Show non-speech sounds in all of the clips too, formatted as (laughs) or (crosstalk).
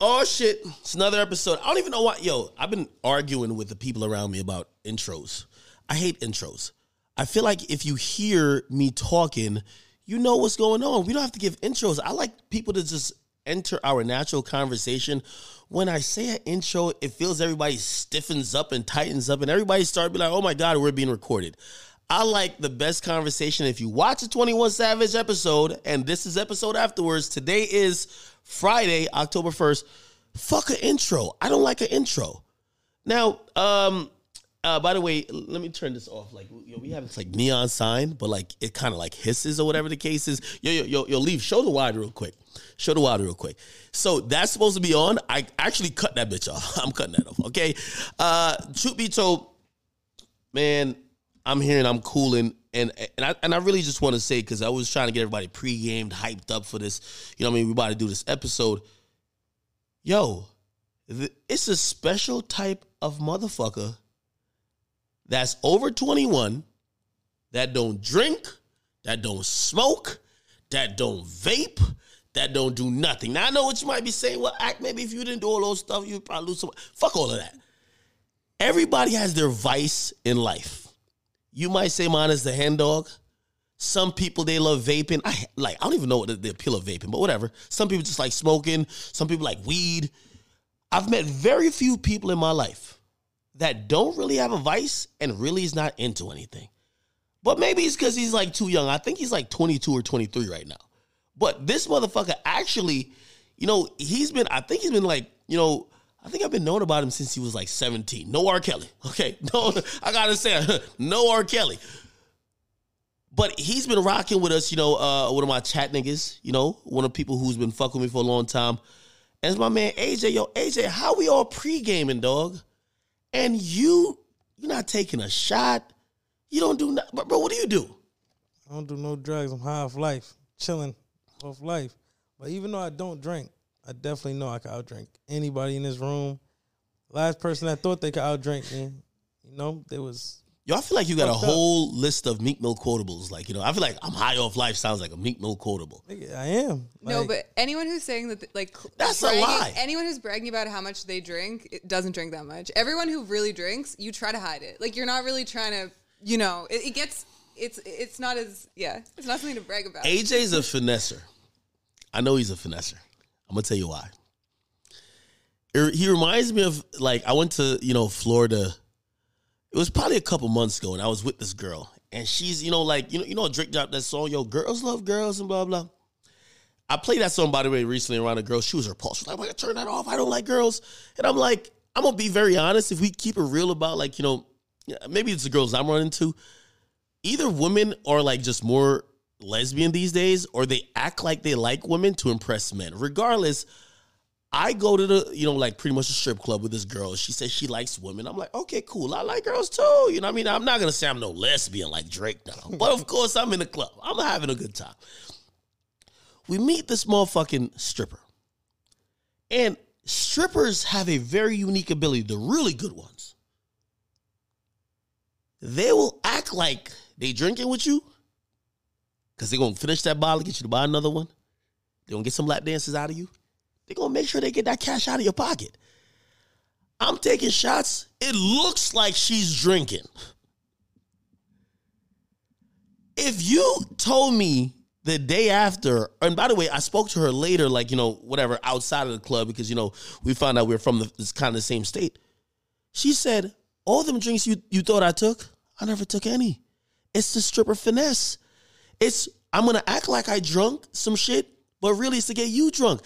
Oh shit! It's another episode. I don't even know why. Yo, I've been arguing with the people around me about intros. I hate intros. I feel like if you hear me talking, you know what's going on. We don't have to give intros. I like people to just enter our natural conversation. When I say an intro, it feels everybody stiffens up and tightens up, and everybody start be like, "Oh my god, we're being recorded." I like the best conversation. If you watch a 21 Savage episode, and this is episode afterwards, today is Friday, October 1st. Fuck an intro. I don't like an intro. Now, um, uh, by the way, let me turn this off. Like, know, we have this like neon sign, but like it kind of like hisses or whatever the case is. Yo, yo, yo, yo, leave. Show the wide real quick. Show the wide real quick. So that's supposed to be on. I actually cut that bitch off. (laughs) I'm cutting that off. Okay. Uh, truth be told, man, I'm hearing I'm cooling, and and I and I really just want to say because I was trying to get everybody pre-gamed, hyped up for this. You know, I mean, we about to do this episode. Yo, th- it's a special type of motherfucker that's over 21 that don't drink, that don't smoke, that don't vape, that don't do nothing. Now I know what you might be saying. Well, act maybe if you didn't do all those stuff, you'd probably lose some. Fuck all of that. Everybody has their vice in life. You might say mine is the hen dog. Some people they love vaping. I like I don't even know what the, the appeal of vaping, but whatever. Some people just like smoking. Some people like weed. I've met very few people in my life that don't really have a vice and really is not into anything. But maybe it's because he's like too young. I think he's like 22 or 23 right now. But this motherfucker actually, you know, he's been, I think he's been like, you know, I think I've been known about him since he was like 17. No R. Kelly. (laughs) Okay. No, I gotta say, (laughs) no R. Kelly. But he's been rocking with us, you know, uh, one of my chat niggas, you know, one of the people who's been fucking with me for a long time. And it's my man AJ. Yo, AJ, how we all pre-gaming, dog? And you, you're not taking a shot. You don't do nothing. Bro, what do you do? I don't do no drugs. I'm high off life, chilling off life. But even though I don't drink, I definitely know I can outdrink anybody in this room. Last person that thought they could outdrink me, you know, there was. Yo, I feel like you got a Fucked up. whole list of Meek Mill quotables. Like, you know, I feel like I'm high off life sounds like a Meek Mill quotable. I am. No, but anyone who's saying that, like, That's a lie. Anyone who's bragging about how much they drink it doesn't drink that much. Everyone who really drinks, you try to hide it. Like, you're not really trying to, you know, it, it gets, it's, it's not as, yeah, it's not something to brag about. AJ's a finesser. I know he's a finesser. I'm gonna tell you why. He reminds me of like I went to you know Florida. It was probably a couple months ago, and I was with this girl, and she's you know like you know you know Drake dropped that song, yo, girls love girls and blah blah. I played that song by the way recently around a girl. She was. She was like, "I'm gonna turn that off. I don't like girls." And I'm like, I'm gonna be very honest. If we keep it real about like you know, maybe it's the girls I'm running to. Either women are like just more lesbian these days, or they act like they like women to impress men. Regardless, I go to the, you know, like pretty much a strip club with this girl. She says she likes women. I'm like, okay, cool. I like girls too. You know what I mean? I'm not gonna say I'm no lesbian like Drake now. (laughs) But of course I'm in the club. I'm having a good time. We meet this motherfucking stripper. And strippers have a very unique ability, the really good ones. They will act like they drinking with you because they're gonna finish that bottle, get you to buy another one. They're gonna get some lap dances out of you. They're gonna make sure they get that cash out of your pocket. I'm taking shots. It looks like she's drinking. If you told me the day after, and by the way, I spoke to her later, like, you know, whatever, outside of the club, because, you know, we found out we are from the this kind of the same state. She said, All them drinks you, you thought I took, I never took any. It's the stripper finesse. It's I'm gonna act like I drunk some shit, but really it's to get you drunk.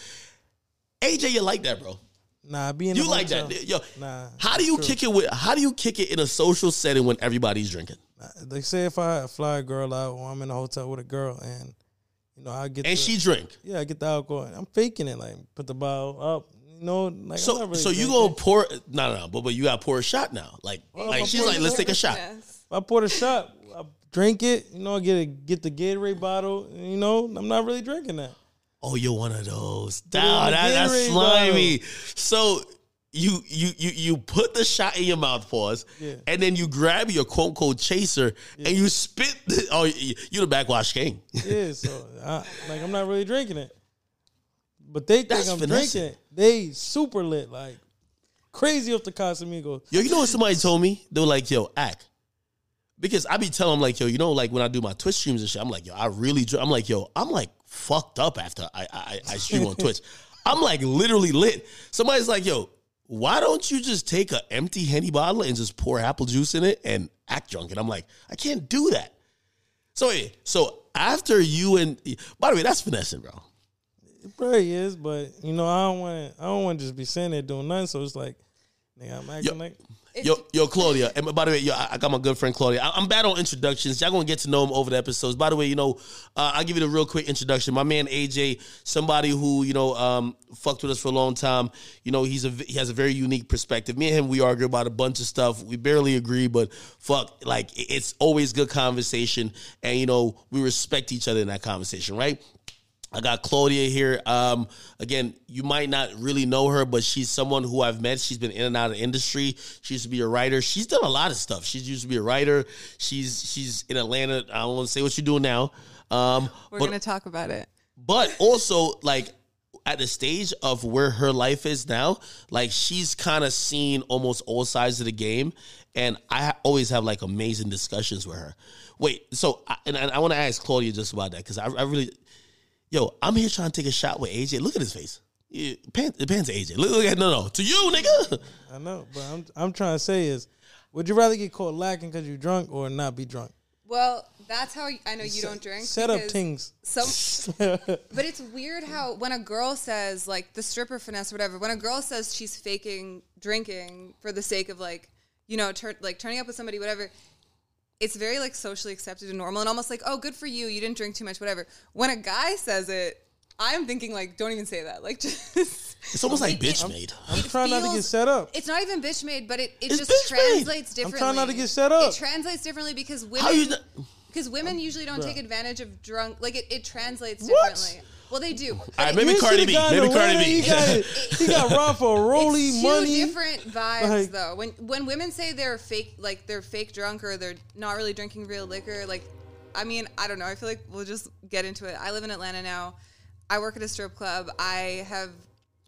AJ, you like that, bro. nah, I be in You like hotel. that. Yo, Nah, how do you true. kick it with how do you kick it in a social setting when everybody's drinking? They say if I fly a girl out or I'm in a hotel with a girl and you know I get And the, she drink. yeah I get the alcohol. I'm faking it like put the bottle up. You know, like So really so you drinking. gonna pour no no no, but but you gotta pour a shot now. Like like she's like, let's take a shot. Yes. If I pour a shot, I drink it. You know, I get a, get the Gatorade bottle. You know, I'm not really drinking that. Oh, you're one of those. Nah, that, that's slimy. So you you you you put the shot in your mouth, pause, Yeah. and then you grab your quote unquote chaser and you spit. The, oh, you you the backwash king. (laughs) Yeah, so I, like I'm not really drinking it. but they think That's I'm drinking. It. They super lit, like crazy off the Casamigos. Yo, you know what somebody told me? They were like, yo, act. Because I be telling them like, yo, you know, like when I do my Twitch streams and shit, I'm like, yo, I really, dr- I'm like, yo, I'm like fucked up after I I, I stream on (laughs) Twitch. I'm like literally lit. Somebody's like, yo, why don't you just take an empty henny bottle and just pour apple juice in it and act drunk? And I'm like, I can't do that. So yeah, so after you and by the way, that's finessing, bro. It probably is, but you know, I don't want to. I don't want to just be sitting there doing nothing. So it's like, nigga, I'm acting Yo. like. Yo, yo, Claudia. And by the way, yo, I got my good friend Claudia. I- I'm bad on introductions. Y'all gonna get to know him over the episodes. By the way, you know, uh, I'll give you the real quick introduction. My man AJ, somebody who you know um, fucked with us for a long time. You know, he's a he has a very unique perspective. Me and him, we argue about a bunch of stuff. We barely agree, but fuck, like it's always good conversation, and you know, we respect each other in that conversation, right? I got Claudia here. Um, again, you might not really know her, but she's someone who I've met. She's been in and out of industry. She used to be a writer. She's done a lot of stuff. She used to be a writer. She's she's in Atlanta. I don't want to say what you're doing now. Um, We're but gonna talk about it. but also like at the stage of where her life is now, like she's kind of seen almost all sides of the game, and I ha- always have like amazing discussions with her. Wait, so I, and I, I want to ask Claudia just about that because I, I really, yo, I'm here trying to take a shot with AJ. Look at his face. Yeah, pants, it pants AJ. Look, look at no, no, to you, nigga. I know, but I'm I'm trying to say is, would you rather get caught lacking because you're drunk or not be drunk? Well, that's how I know you don't drink. Set up because things. Some, (laughs) but it's weird how when a girl says like the stripper finesse or whatever, when a girl says she's faking drinking for the sake of like you know tur- like turning up with somebody, whatever. It's very like socially accepted and normal, and almost like oh, good for you, you didn't drink too much, whatever. When a guy says it, I'm thinking like, don't even say that. Like (laughs) just. It's almost like It- it- bitch made. I'm it trying not to get set up. It's not even bitch made, but it, it It's just bitch made. translates I'm differently. trying not to get set up. It translates differently because women How you? not- because women usually don't Bruh. take advantage of drunk like it, it translates What? Differently. Well, they do. All right, maybe You Cardi should've B. gotten Maybe a Cardi winner. B. He got, it. he got (laughs) robbed for a rolly it's two money. different vibes Like- though. When when women say they're fake, like they're fake drunk or they're not really drinking real liquor, like I mean, I don't know. I feel like we'll just get into it. I live in Atlanta now. I work at a strip club. I have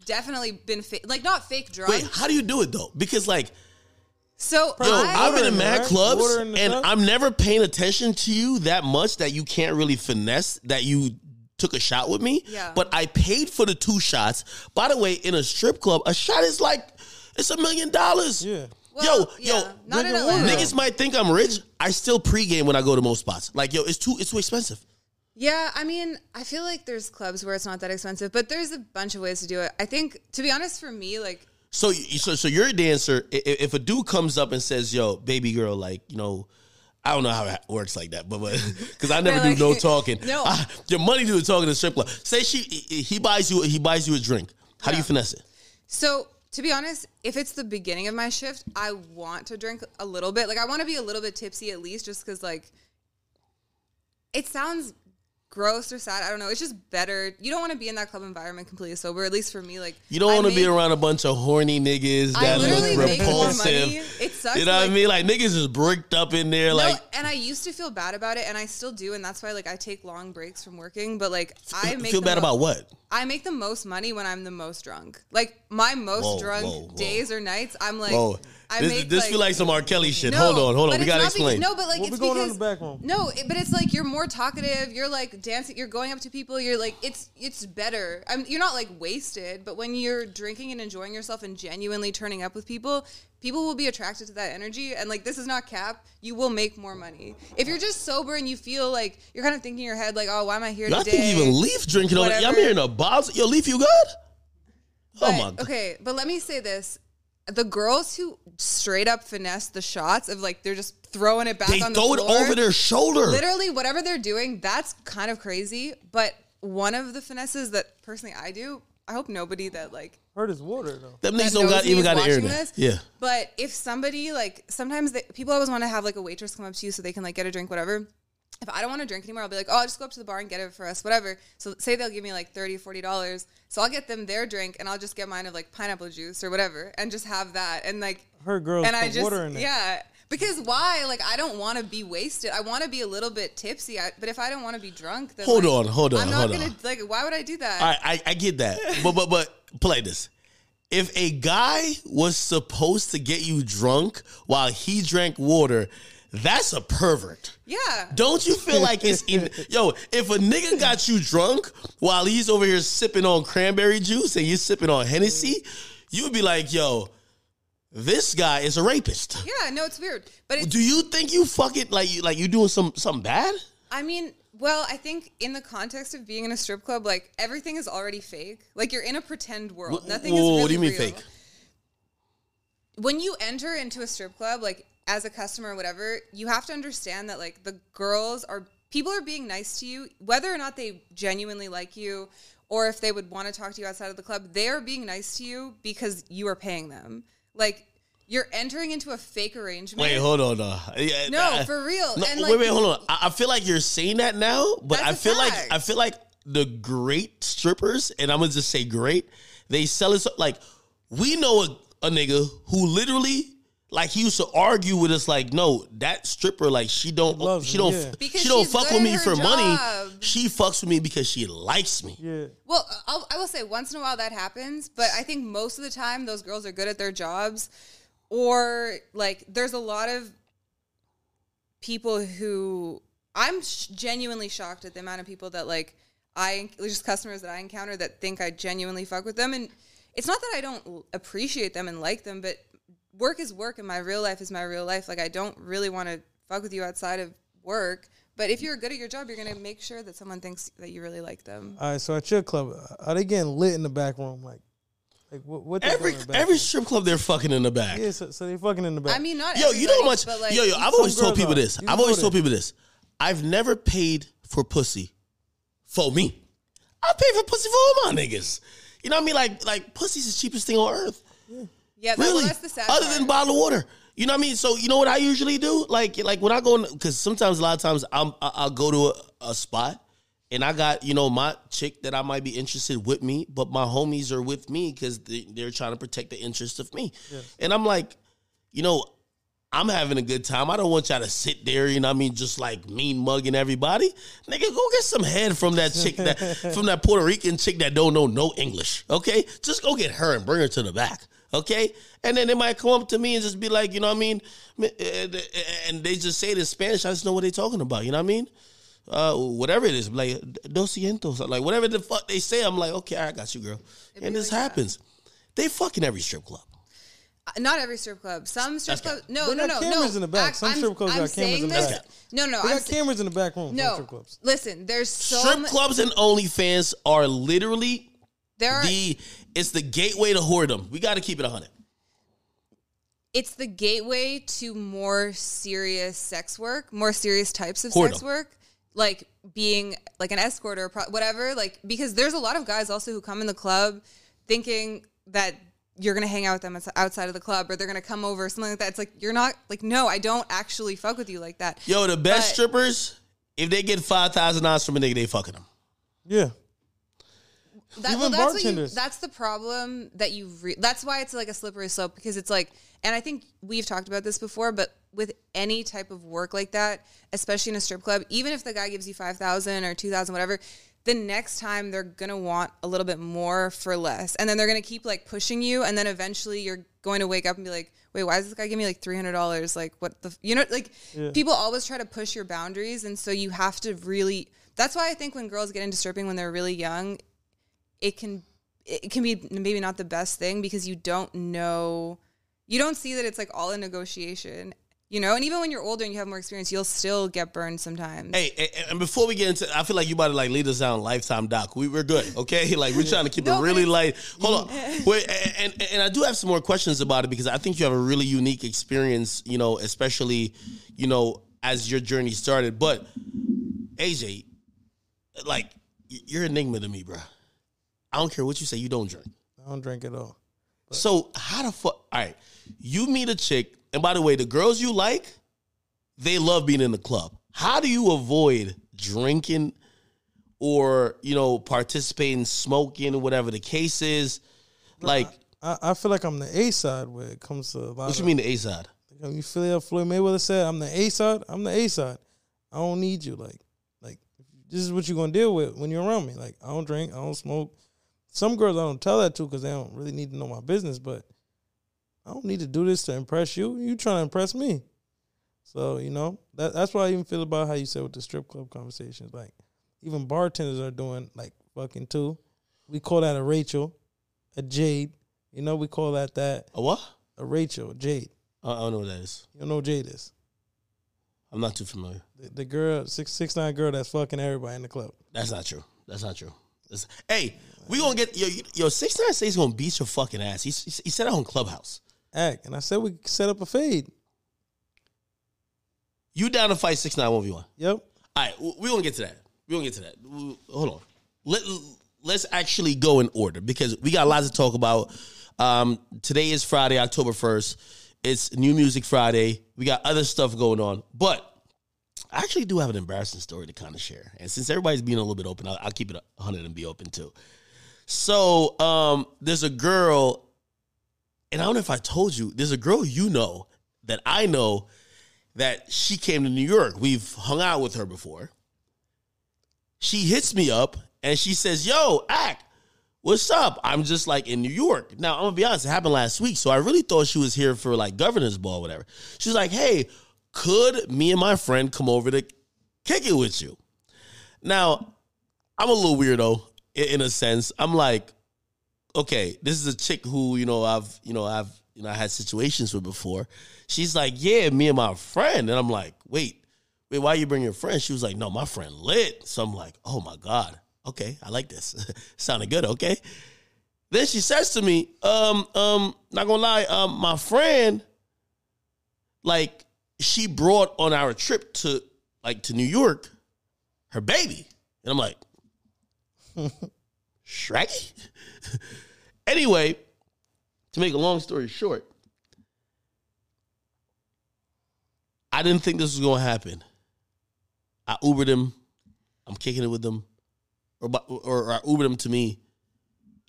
definitely been fa- like not fake drunk. Wait, how do you do it though? Because like. so Yo, I, I've been in in mad right? clubs, Water in the and cup? I'm never paying attention to you that much that you can't really finesse that you took a shot with me. Yeah. But I paid for the two shots. By the way, in a strip club, a shot is like it's a million dollars. Yeah. well, yo, yeah, yo, not in. Atlanta. niggas might think I'm rich. I still pregame when I go to most spots. Like, yo, it's too it's too expensive. Yeah, I mean, I feel like there's clubs where it's not that expensive, but there's a bunch of ways to do it. I think, to be honest, for me, like, So, so, so you're a dancer. I- i- If a dude comes up and says, "Yo, baby girl, like, you know." I don't know how it works like that, but because (laughs) I never They're do no (laughs) talking. No. Ah, your money do the talking to the strip club. Say she he buys you he buys you a drink. How do you Yeah. finesse it? so to be honest, if it's the beginning of my shift, I want to drink a little bit. Like, I want to be a little bit tipsy at least, just because, like, it sounds gross or sad. I don't know. It's just better. You don't want to be in that club environment completely sober, at least for me. Like, You don't want to be around a bunch of horny niggas that look repulsive. It sucks. You know what I mean? Like niggas is bricked up in there. No, like and I used to feel bad about it, and I still do, and that's why like I take long breaks from working. But like I make feel bad mo- about what? I make the most money when I'm the most drunk. Like my most Whoa, drunk whoa, whoa. days or nights, I'm like, I this, make this like, feel like some R. Kelly shit. No, hold on, hold on. We gotta not because- explain. no, but like What it's be going on in because the back room? no, it- but it's like you're more talkative. You're like dancing. You're going up to people. You're like it's it's better. I mean, you're not like wasted, but when you're drinking and enjoying yourself and genuinely turning up with people, people will be attracted to that energy. And like this is not cap. You will make more money if you're just sober and you feel like you're kind of thinking in your head like, oh, why am I here Yo, I today? think even Leaf drinking over. I'm Whatever. hearing a bottle. Yo, Leaf, you good? oh my god. Okay, but let me say this. The girls who straight up finesse the shots of like they're just throwing it back They on the throw it over their shoulder. Literally, whatever they're doing, that's kind of crazy. But one of the finesses that personally I do, I hope nobody that like Hurt his water though. Them that niggas don't got even got an watching this. Yeah. But if somebody like sometimes they, people always want to have like a waitress come up to you so they can like get a drink, whatever. If I don't want to drink anymore, I'll be like, oh, I'll just go up to the bar and get it for us, whatever. So say they'll give me like 30 $40. So I'll get them their drink and I'll just get mine of like pineapple juice or whatever and just have that. And like, Her girls and I put just, water in there. yeah. Because why? Like I don't want to be wasted. I want to be a little bit tipsy. I, but if I don't want to be drunk, then Hold like, on, hold on, I'm not hold gonna on. like. Why would I do that? All right, I, I get that, (laughs) but but but play this. If a guy was supposed to get you drunk while he drank water, that's a pervert. yeah. Don't you feel like it's (laughs) in yo? If a nigga got you drunk while he's over here sipping on cranberry juice and you're sipping on Hennessy, you would be like, yo, this guy is a rapist. Yeah. No, it's weird. But it's, Do you think you fuck it like you like you doing some something bad? I mean, well, I think in the context of being in a strip club, like everything is already fake. Like you're in a pretend world. Nothing is Whoa, really what do you mean real. fake? when you enter into a strip club, like as a customer or whatever, you have to understand that like the girls are people are being nice to you, whether or not they genuinely like you or if they would want to talk to you outside of the club, they are being nice to you because you are paying them. Like you're entering into a fake arrangement. Wait, hold on. Uh, yeah, No, uh, for real. No, And, wait, like- wait, hold on. I, I feel like you're saying that now, but I feel like. I feel like the great strippers, and I'm gonna just say great. They sell us like we know a, a nigga who literally like he used to argue with us like, no, that stripper like she don't loves she me, don't yeah. Because she don't she's fuck good with at me her for money. job. She fucks with me because she likes me. Yeah. Well, I'll, I will say once in a while that happens, but I think most of the time those girls are good at their jobs, or like there's a lot of people who I'm sh- genuinely shocked at the amount of people that like I just customers that I encounter that think I genuinely fuck with them, and it's not that I don't l- appreciate them and like them, but work is work, and my real life is my real life. Like I don't really want to fuck with you outside of work. But if you're good at your job, you're gonna make sure that someone thinks that you really like them. All right. So at your club, are they getting lit in the back room? Like, like what? what they Every doing in the back every room? strip club they're fucking in the back. Yeah. So, so they fucking in the back. I mean, not Yo, you know how much? but, like, yo, yo, I've always told girls people are. this. You I've know always that. told people this. I've never paid for pussy for me. I pay for pussy for all my niggas. You know what I mean? Like, like pussy's the cheapest thing on earth. yeah, that, well, Really? that's the sad Other part. than bottled water. You know what I mean? So you know what I usually do? Like, like when I go, because sometimes a lot of times I'm, I- I'll go to a, a spot and I got you know my chick that I might be interested with me, but my homies are with me because they, they're trying to protect the interest of me. And I'm like, you know, I'm having a good time. I don't want y'all to sit there, you know what I mean, just like mean mugging everybody. Nigga, go get some head from that chick that (laughs) from that Puerto Rican chick that don't know no English. Okay? Just go get her and bring her to the back. Okay? And then they might come up to me and just be like, you know what I mean? And they just say it in Spanish. I just know what they're talking about. You know what I mean? Uh, whatever it is, like dos cientos, like whatever the fuck they say, I'm like, okay, I got you, girl. be And this like that. happens. They fucking every strip club. Uh, Not every strip club. Some strip clubs. No, They no, no, cameras no. in the back. I- Some I'm- strip clubs I'm got cameras in the back. No, no. they I'm got sa- cameras in the back room. no. strip clubs. Listen, there's so strip mu- clubs and OnlyFans are literally There are. the it's the gateway to whoredom. We got to keep it hundred. it's the gateway to more serious sex work, more serious types of Whoredom. sex work, like being like an escort or pro- whatever. Like because there's a lot of guys also who come in the club thinking that you're gonna hang out with them outside of the club or they're gonna come over or something like that. It's like you're not like no, I don't actually fuck with you like that. Yo, the best But- strippers, if they get five thousand dollars from a nigga, they fucking them. Yeah. That, Even well, that's what you, bartenders. that's the problem that you. Re- that's why it's like a slippery slope because it's like, and I think we've talked about this before, but with any type of work like that, especially in a strip club, even if the guy gives you five thousand or two thousand, whatever, the next time they're gonna want a little bit more for less, and then they're gonna keep like pushing you, and then eventually you're going to wake up and be like, wait, why does this guy give me like three hundred dollars? Like, what the, f-? you know, like people always try to push your boundaries, and so you have to really. That's why I think when girls get into stripping when they're really young, it can it can be maybe not the best thing because you don't know you don't see that it's like all a negotiation you know and even when you're older and you have more experience you'll still get burned sometimes Hey, and- and before we get into, I feel like you about to like lead us down lifetime doc. We we're good, okay? (laughs) Like we're trying to keep No, it really light. Hold on, (laughs) wait, and, and and I do have some more questions about it because I think you have a really unique experience. You know, especially you know as your journey started. But AJ, like you're enigma to me, bro. I don't care what you say. You don't drink. I don't drink at all. So how the fuck? All right, you meet a chick, and by the way, the girls you like, they love being in the club. How do you avoid drinking, or you know, participating, smoking, or whatever the case is? Like, I, I feel like I'm the A side when it comes to what of you mean the A side? You feel like Floyd Mayweather said, "I'm the A side. I'm the A side. I don't need you. Like, like this is what you're gonna deal with when you're around me. Like, I don't drink. I don't smoke. Some girls I don't tell that to because they don't really need to know my business. But I don't need to do this to impress you. You trying to impress me. So you know that that's why I even feel about how you said with the strip club conversations. Like, even bartenders are doing like fucking too. We call that a Rachel, a Jade. You know, we call that that A what? a Rachel, Jade. I don't know what that is. You don't know what Jade is. I'm not too familiar. The, the girl, six six nine girl that's fucking everybody in the club. That's not true. That's not true. That's- hey, we gonna get yo yo six nine say he's gonna beat your fucking ass. He he, said it on Clubhouse. Act. And I said we could set up a fade. You down to fight six nine one v one? Yep. All right, we gonna get to that. We gonna get to that. Hold on. Let Let's actually go in order because we got lots to talk about. Um, today is Friday, October first. It's New Music Friday. We got other stuff going on, but I actually do have an embarrassing story to kind of share. And since everybody's being a little bit open, I'll, I'll keep it 100 and be open too. So um, there's a girl, and I don't know if I told you, there's a girl you know that I know that she came to New York. We've hung out with her before. She hits me up and she says, Yo, Act, what's up? I'm just like in New York. Now, I'm gonna be honest, it happened last week. So I really thought she was here for like governor's ball, whatever. She's like, Hey, could me and my friend come over to kick it with you? Now, I'm a little weirdo in, a sense. I'm like, okay, this is a chick who, you know, I've, you know, I've, you know, I had situations with before. She's like, yeah, me and my friend. And I'm like, wait, wait, why you bring your friend? She was like, no, my friend lit. So I'm like, oh my God. Okay, I like this. (laughs) Sounded good, okay? Then she says to me, um, um, not gonna lie, um, my friend, like, she brought on our trip to like to New York her baby. And I'm like, (laughs) Shrek? anyway, to make a long story short, I didn't think this was gonna happen. I Ubered him. I'm kicking it with them, or or, or I Ubered him to me.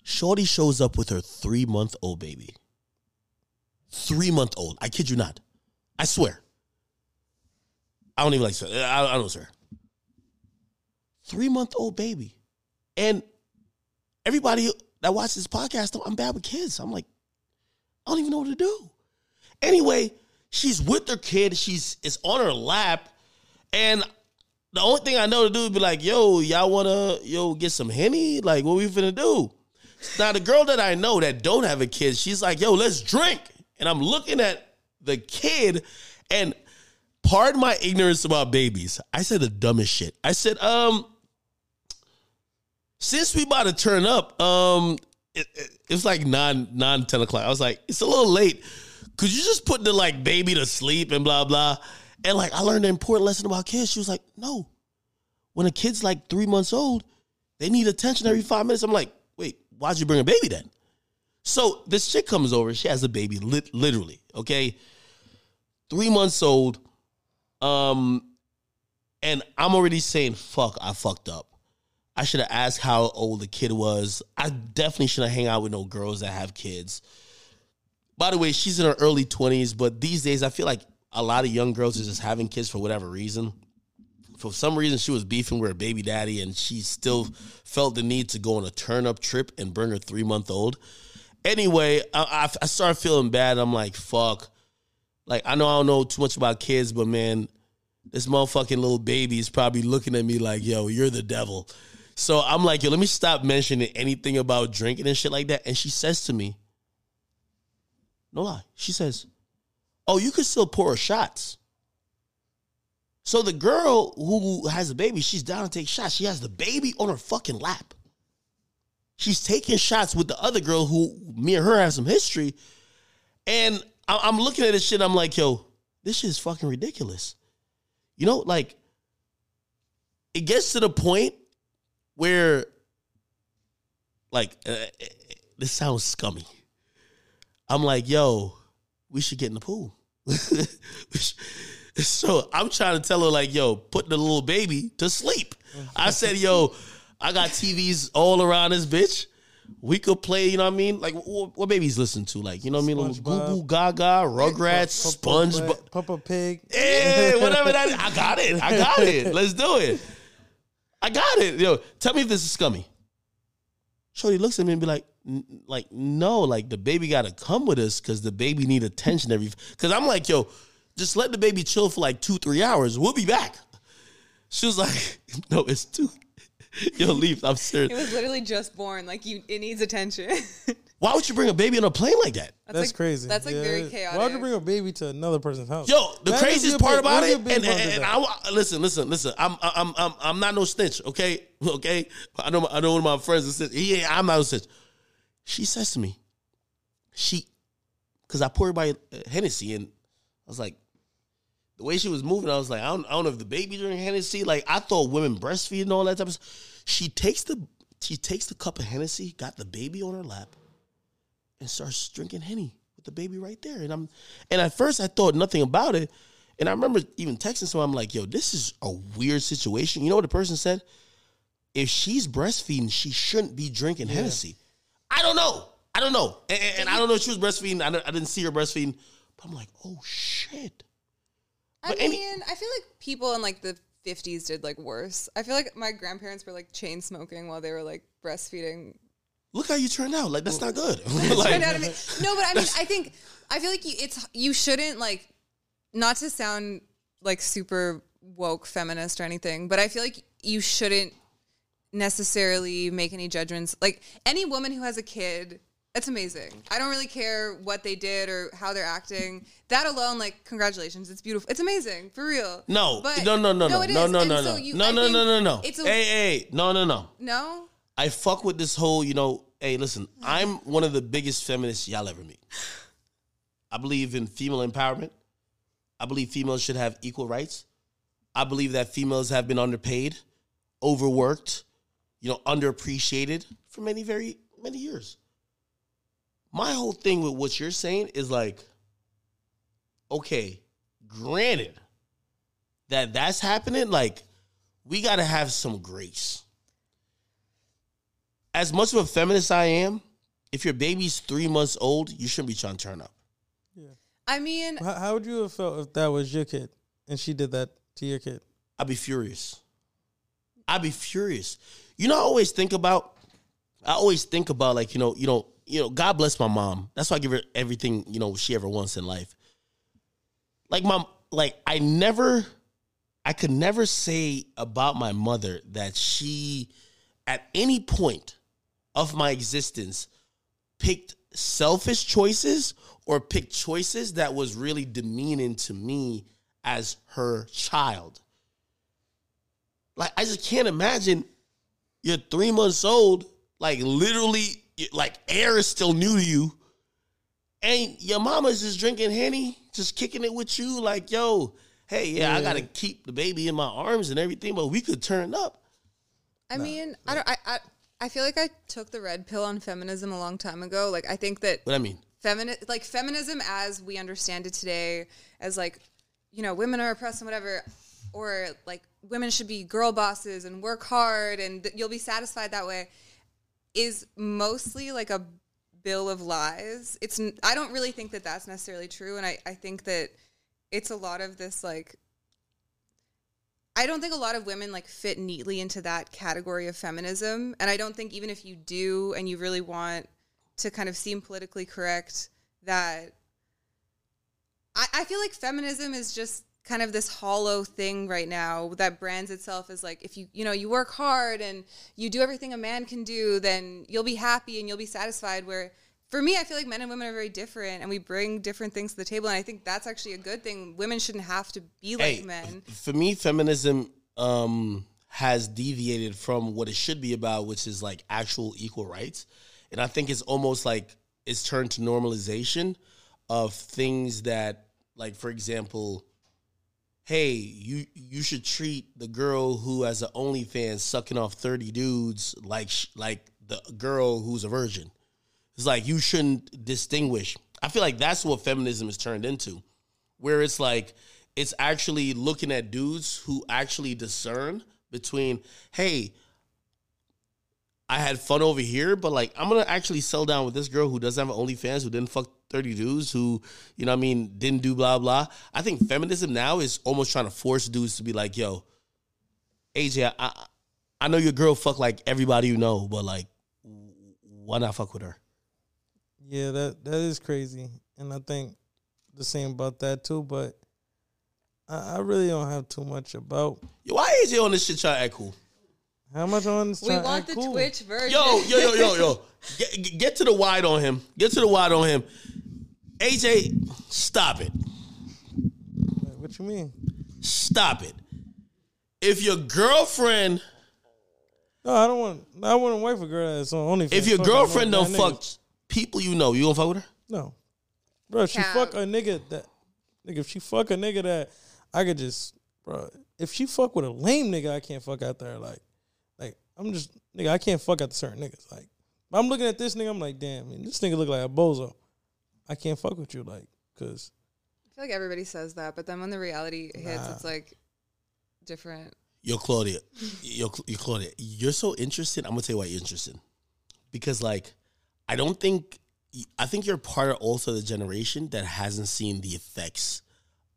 Shorty shows up with her three month old baby. Three month old. I kid you not. I swear. I don't even like. I, I don't swear. Three month old baby, and everybody that watches this podcast, I'm bad with kids. I'm like, I don't even know what to do. Anyway, she's with her kid. She's it's on her lap, and the only thing I know to do is be like, "Yo, y'all wanna yo get some henny? Like, what we finna do?" Now, the girl that I know that don't have a kid, she's like, "Yo, let's drink," and I'm looking at the kid, and pardon my ignorance about babies. I said the dumbest shit. I said, um, since we about to turn up, um, it, it, it's like nine, nine ten o'clock. I was like, it's a little late. Could you just put the like baby to sleep and blah blah? And like I learned an important lesson about kids. She was like, no. When a kid's like three months old, they need attention every five minutes. I'm like, wait, why'd you bring a baby then? So this chick comes over. She has a baby, lit- literally. Okay, three months old. Um, and I'm already saying, fuck, I fucked up. I should have asked how old the kid was. I definitely shouldn't hang out with no girls that have kids. By the way, she's in her early 20s, but these days I feel like a lot of young girls are just having kids for whatever reason. For some reason, she was beefing with her baby daddy, and she still felt the need to go on a turn up trip and bring her three month old. Anyway, I, I, I started feeling bad. I'm like, fuck. Like, I know I don't know too much about kids, but man, this motherfucking little baby is probably looking at me like, yo, you're the devil. So I'm like, yo, let me stop mentioning anything about drinking and shit like that. And she says to me, no lie, she says, oh, you could still pour her shots. So the girl who has a baby, she's down to take shots. She has the baby on her fucking lap. She's taking shots with the other girl who me and her have some history. And I'm looking at this shit. I'm like, yo, this shit is fucking ridiculous. You know, like it gets to the point where, like, uh, this sounds scummy. I'm like, yo, we should get in the pool. (laughs) so I'm trying to tell her, like, yo, put the little baby to sleep. I said, yo, I got TVs all around this bitch. we could play. You know what I mean? Like what, what babies listen to? Like you know what I mean? Little Goo. Goo Gaga, Rugrats, SpongeBob. Peppa Pig. Yeah, whatever that is. I got it. I got it. Let's do it. I got it. Yo, tell me if this is scummy. Shorty looks at me and be like, like, no, like the baby gotta come with us because the baby need attention every because I'm like, yo, just let the baby chill for like two, three hours. We'll be back. She was like, (laughs) no, it's two. (laughs) Yo, leave. I'm serious. It was literally just born. Like you, it needs attention. (laughs) Why would you bring a baby on a plane like that? That's, That's like, crazy. That's like Yeah. very chaotic. Why'd you bring a baby to another person's house? Yo, the Imagine craziest part about it, your and, baby and, and? I listen, listen, listen. I'm, I'm, I'm, I'm not no snitch. Okay, (laughs) okay. I know, I know one of my friends is snitch. He, ain't- I'm not a snitch. She says to me, she, because I poured by Hennessy, and I was like, the way she was moving, I was like, I don't, I don't know if the baby drinking Hennessy. Like I thought women breastfeed and all that type of. stuff. She takes the, she takes the cup of Hennessy, got the baby on her lap, and starts drinking Henny with the baby right there. And I'm, and at first I thought nothing about it. And I remember even texting someone, I'm like, yo, this is a weird situation. You know what the person said? If she's breastfeeding, she shouldn't be drinking Hennessy. I don't know. I don't know. And, and- and I don't know if she was breastfeeding. I, I didn't see her breastfeeding. But I'm like, oh shit. I But mean, any- I feel like people in like the 50s did like worse. I feel like my grandparents were like chain smoking while they were like breastfeeding. Look how you turned out. Like, that's not good. (laughs) (laughs) Like, out to be- no, but I mean, I think I feel like you, it's you shouldn't like not to sound like super woke feminist or anything, but I feel like you shouldn't necessarily make any judgments. Like any woman who has a kid, that's amazing. I don't really care what they did or how they're acting. That alone, like, congratulations, it's beautiful. It's amazing for real. no, But- no, no, no, no, it no, is. no, And no, so no, you- no, I no, think no, no, no. It's a, Hey, hey, no, no, no. no. I fuck with this whole, you know, hey, listen, I'm one of the biggest feminists y'all ever meet. I believe in female empowerment. I believe females should have equal rights. I believe that females have been underpaid, overworked, you know, underappreciated for many, very many years. My whole thing with what you're saying is like, okay, granted that that's happening, like, we got to have some grace as much of a feminist as I am, if your baby's three months old, you shouldn't be trying to turn up. Yeah. I mean, How, how would you have felt if that was your kid and she did that to your kid? I'd be furious. I'd be furious. You know, I always think about. I always think about like you know, you know, you know. God bless my mom. That's why I give her everything you know she ever wants in life. Like my, like I never, I could never say about my mother that she, at any point of my existence, picked selfish choices or picked choices that was really demeaning to me as her child. Like I just can't imagine you're three months old, like literally, like air is still new to you, and your mama's just drinking henny, just kicking it with you, like yo, hey, yeah, I gotta keep the baby in my arms and everything, but we could turn up. I mean, I don't. I, I I feel like I took the red pill on feminism a long time ago. Like I think that What I mean, femini- like feminism as we understand it today, as like you know, women are oppressed and whatever, or like women should be girl bosses and work hard and th- you'll be satisfied that way, is mostly like a bill of lies. It's n- I don't really think that that's necessarily true, and I I think that it's a lot of this like I don't think a lot of women like fit neatly into that category of feminism. And I don't think even if you do and you really want to kind of seem politically correct, that I, I feel like feminism is just kind of this hollow thing right now that brands itself as like if you you know you work hard and you do everything a man can do then you'll be happy and you'll be satisfied where for me i feel like men and women are very different and we bring different things to the table and i think that's actually a good thing women shouldn't have to be like hey, men for me, feminism um, has deviated from what it should be about, which is like actual equal rights. And I think it's almost like it's turned to normalization of things that, like, for example, hey, you you should treat the girl who has an OnlyFans sucking off thirty dudes like sh- like the girl who's a virgin. It's like you shouldn't distinguish. I feel like that's what feminism is turned into, where it's like it's actually looking at dudes who actually discern between, hey, I had fun over here, but like I'm gonna actually sell down with this girl who doesn't have an OnlyFans, who didn't fuck 30 dudes, who, you know what I mean, didn't do blah blah. I think feminism now is almost trying to force dudes to be like, yo, AJ, I I know your girl fuck like everybody you know, but like why not fuck with her? Yeah, that that is crazy, and I think the same about that too. But I, I really don't have too much about Yo, why AJ on this shit trying to act cool? how much on this. We trying to want act the cool. Twitch version. Yo, yo, yo, yo, yo. (laughs) Get, get to the wide on him. Get to the wide on him. AJ, stop it. Like, What you mean? Stop it. If your girlfriend, No, I don't want. I wouldn't wait for a girl that's on OnlyFans. if your Fuck girlfriend no don't bad fuck niggas. People you know, you gonna fuck with her? no, bro. If she Cap. fuck a nigga that, nigga, if she fuck a nigga that I could just, bro. If she fuck with a lame nigga, I can't fuck out there. Like, like I'm just nigga. I can't fuck out the certain niggas. Like, I'm looking at this nigga. I'm like, damn, man, this nigga look like a bozo. I can't fuck with you, like, cause I feel like everybody says that, but then when the reality hits, Nah. it's like different. Yo, Claudia, yo, yo, Claudia, you're so interested. I'm gonna tell you why you're interested, because like, I don't think, I think you're part of also the generation that hasn't seen the effects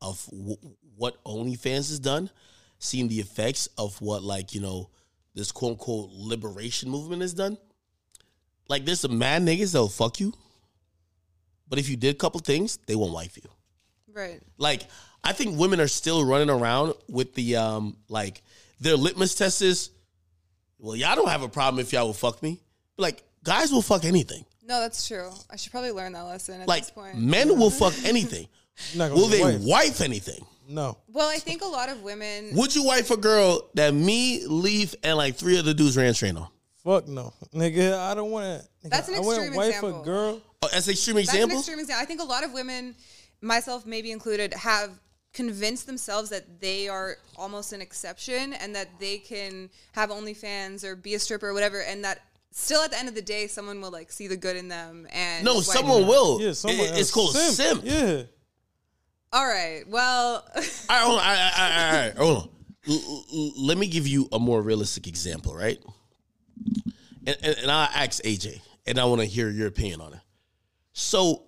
of w- what OnlyFans has done, seen the effects of what like you know this quote unquote liberation movement has done. Like, there's some mad niggas that'll fuck you, but if you did a couple things, they won't wife you. Right. Like, I think women are still running around with the um like their litmus test is, well, y'all don't have a problem if y'all will fuck me. Like, guys will fuck anything. No, that's true. I should probably learn that lesson at Like, this point. men will fuck anything. you're (laughs) not gonna Will they wife. wife anything? No, well, I think a lot of women. Would you wife a girl that me, Leaf, and like three other dudes ran train on? fuck no, nigga. I don't want to. That's an I wouldn't extreme wife example. a girl. Oh, that's an extreme That's example. an extreme example. I think a lot of women, myself maybe included, have convinced themselves that they are almost an exception and that they can have OnlyFans or be a stripper or whatever, and that still at the end of the day, someone will like see the good in them and no, someone them. will. Yeah, someone It- it's else. called simp. Yeah, All right. Well, (laughs) All right, hold on. All right, all right, all right, hold on. L- l- let me give you a more realistic example, right? And, and, and I'll ask AJ, and I want to hear your opinion on it. So,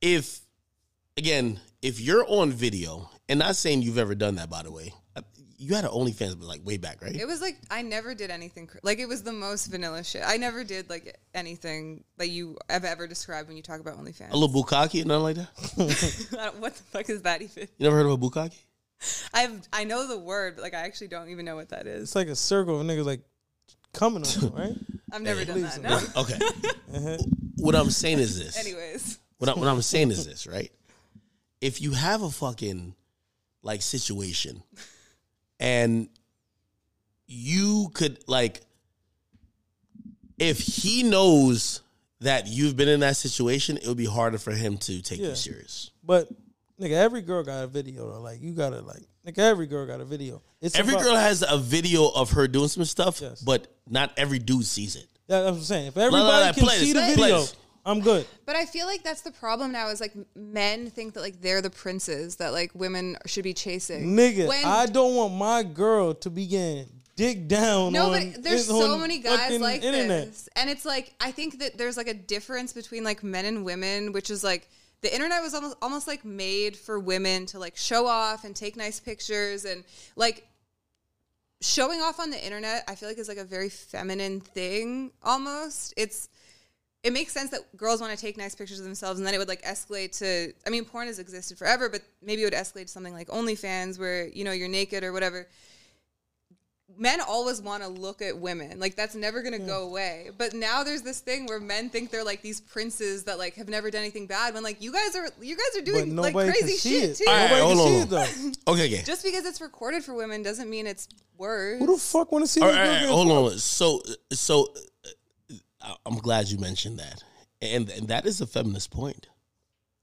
if, again, if you're on video, and not saying you've ever done that, by the way, you had an OnlyFans, but like way back, right? it was like I never did anything cr- like it was the most vanilla shit. I never did like anything that you have ever described when you talk about OnlyFans. A little bukkake, nothing like that. (laughs) I don't- what the fuck is that even? You never heard of a bukkake? I've I know the word, but like I actually don't even know what that is. it's like a circle of niggas like coming on you, (laughs) right? I've never done that. No. Okay. (laughs) Uh-huh. what I'm saying is this. Anyways, What, I, what I'm saying is this, right? If you have a fucking like situation and you could like if he knows that you've been in that situation, it would be harder for him to take Yeah. you serious. But nigga, every girl got a video though. Like you gotta like nigga, every girl got a video. It's Every about- girl has a video of her doing some stuff, Yes. but not every dude sees it. That's what I'm saying. If no, everybody no, can see this, the video, this. I'm good. (laughs) but I feel like that's the problem now. Is like men think that like they're the princes that like women should be chasing. Nigga, When- I don't want my girl to be getting dick down. No, on, but there's so many guys like internet. this, and it's like I think that there's like a difference between like men and women, which is like the internet was almost almost like made for women to like show off and take nice pictures and like showing off on the internet. I feel like is like a very feminine thing almost. It's it makes sense that girls want to take nice pictures of themselves and then it would like escalate to I mean porn has existed forever but maybe it would escalate to something like OnlyFans where you know you're naked or whatever men always want to look at women like that's never going to go mm. away but now there's this thing where men think they're like these princes that like have never done anything bad when like you guys are you guys are doing like crazy shit it. too All right, Nobody hold can on, see it though. (laughs) Okay, okay. just because it's recorded for women doesn't mean it's worse Who the fuck want to see All this right, girl all right, hold on. So, so I'm glad you mentioned that, and and that is a feminist point.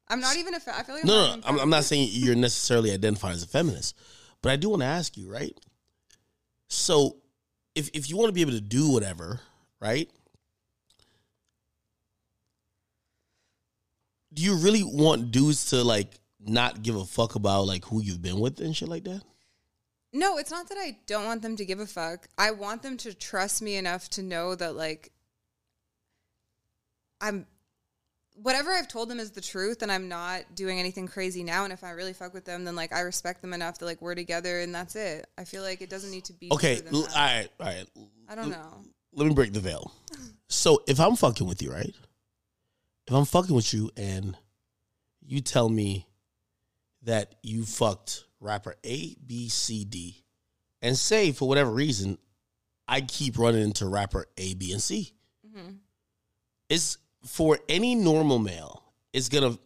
I'm not even a fa- I feel like I'm no I'm, I'm not saying you're necessarily identified as a feminist, but I do want to ask you, right? So, if if you want to be able to do whatever, right? Do you really want dudes to like not give a fuck about like who you've been with and shit like that? No, it's not that I don't want them to give a fuck. I want them to trust me enough to know that like I'm whatever I've told them is the truth and I'm not doing anything crazy now and if I really fuck with them then like I respect them enough that like we're together and that's it. I feel like it doesn't need to be Okay, deeper than l- all right, all right. I don't know. Let me break the veil. So if I'm fucking with you, right? If I'm fucking with you and you tell me that you fucked rapper A, B, C, D, and say for whatever reason I keep running into rapper A, B, and C, Mhm. it's for any normal male, it's gonna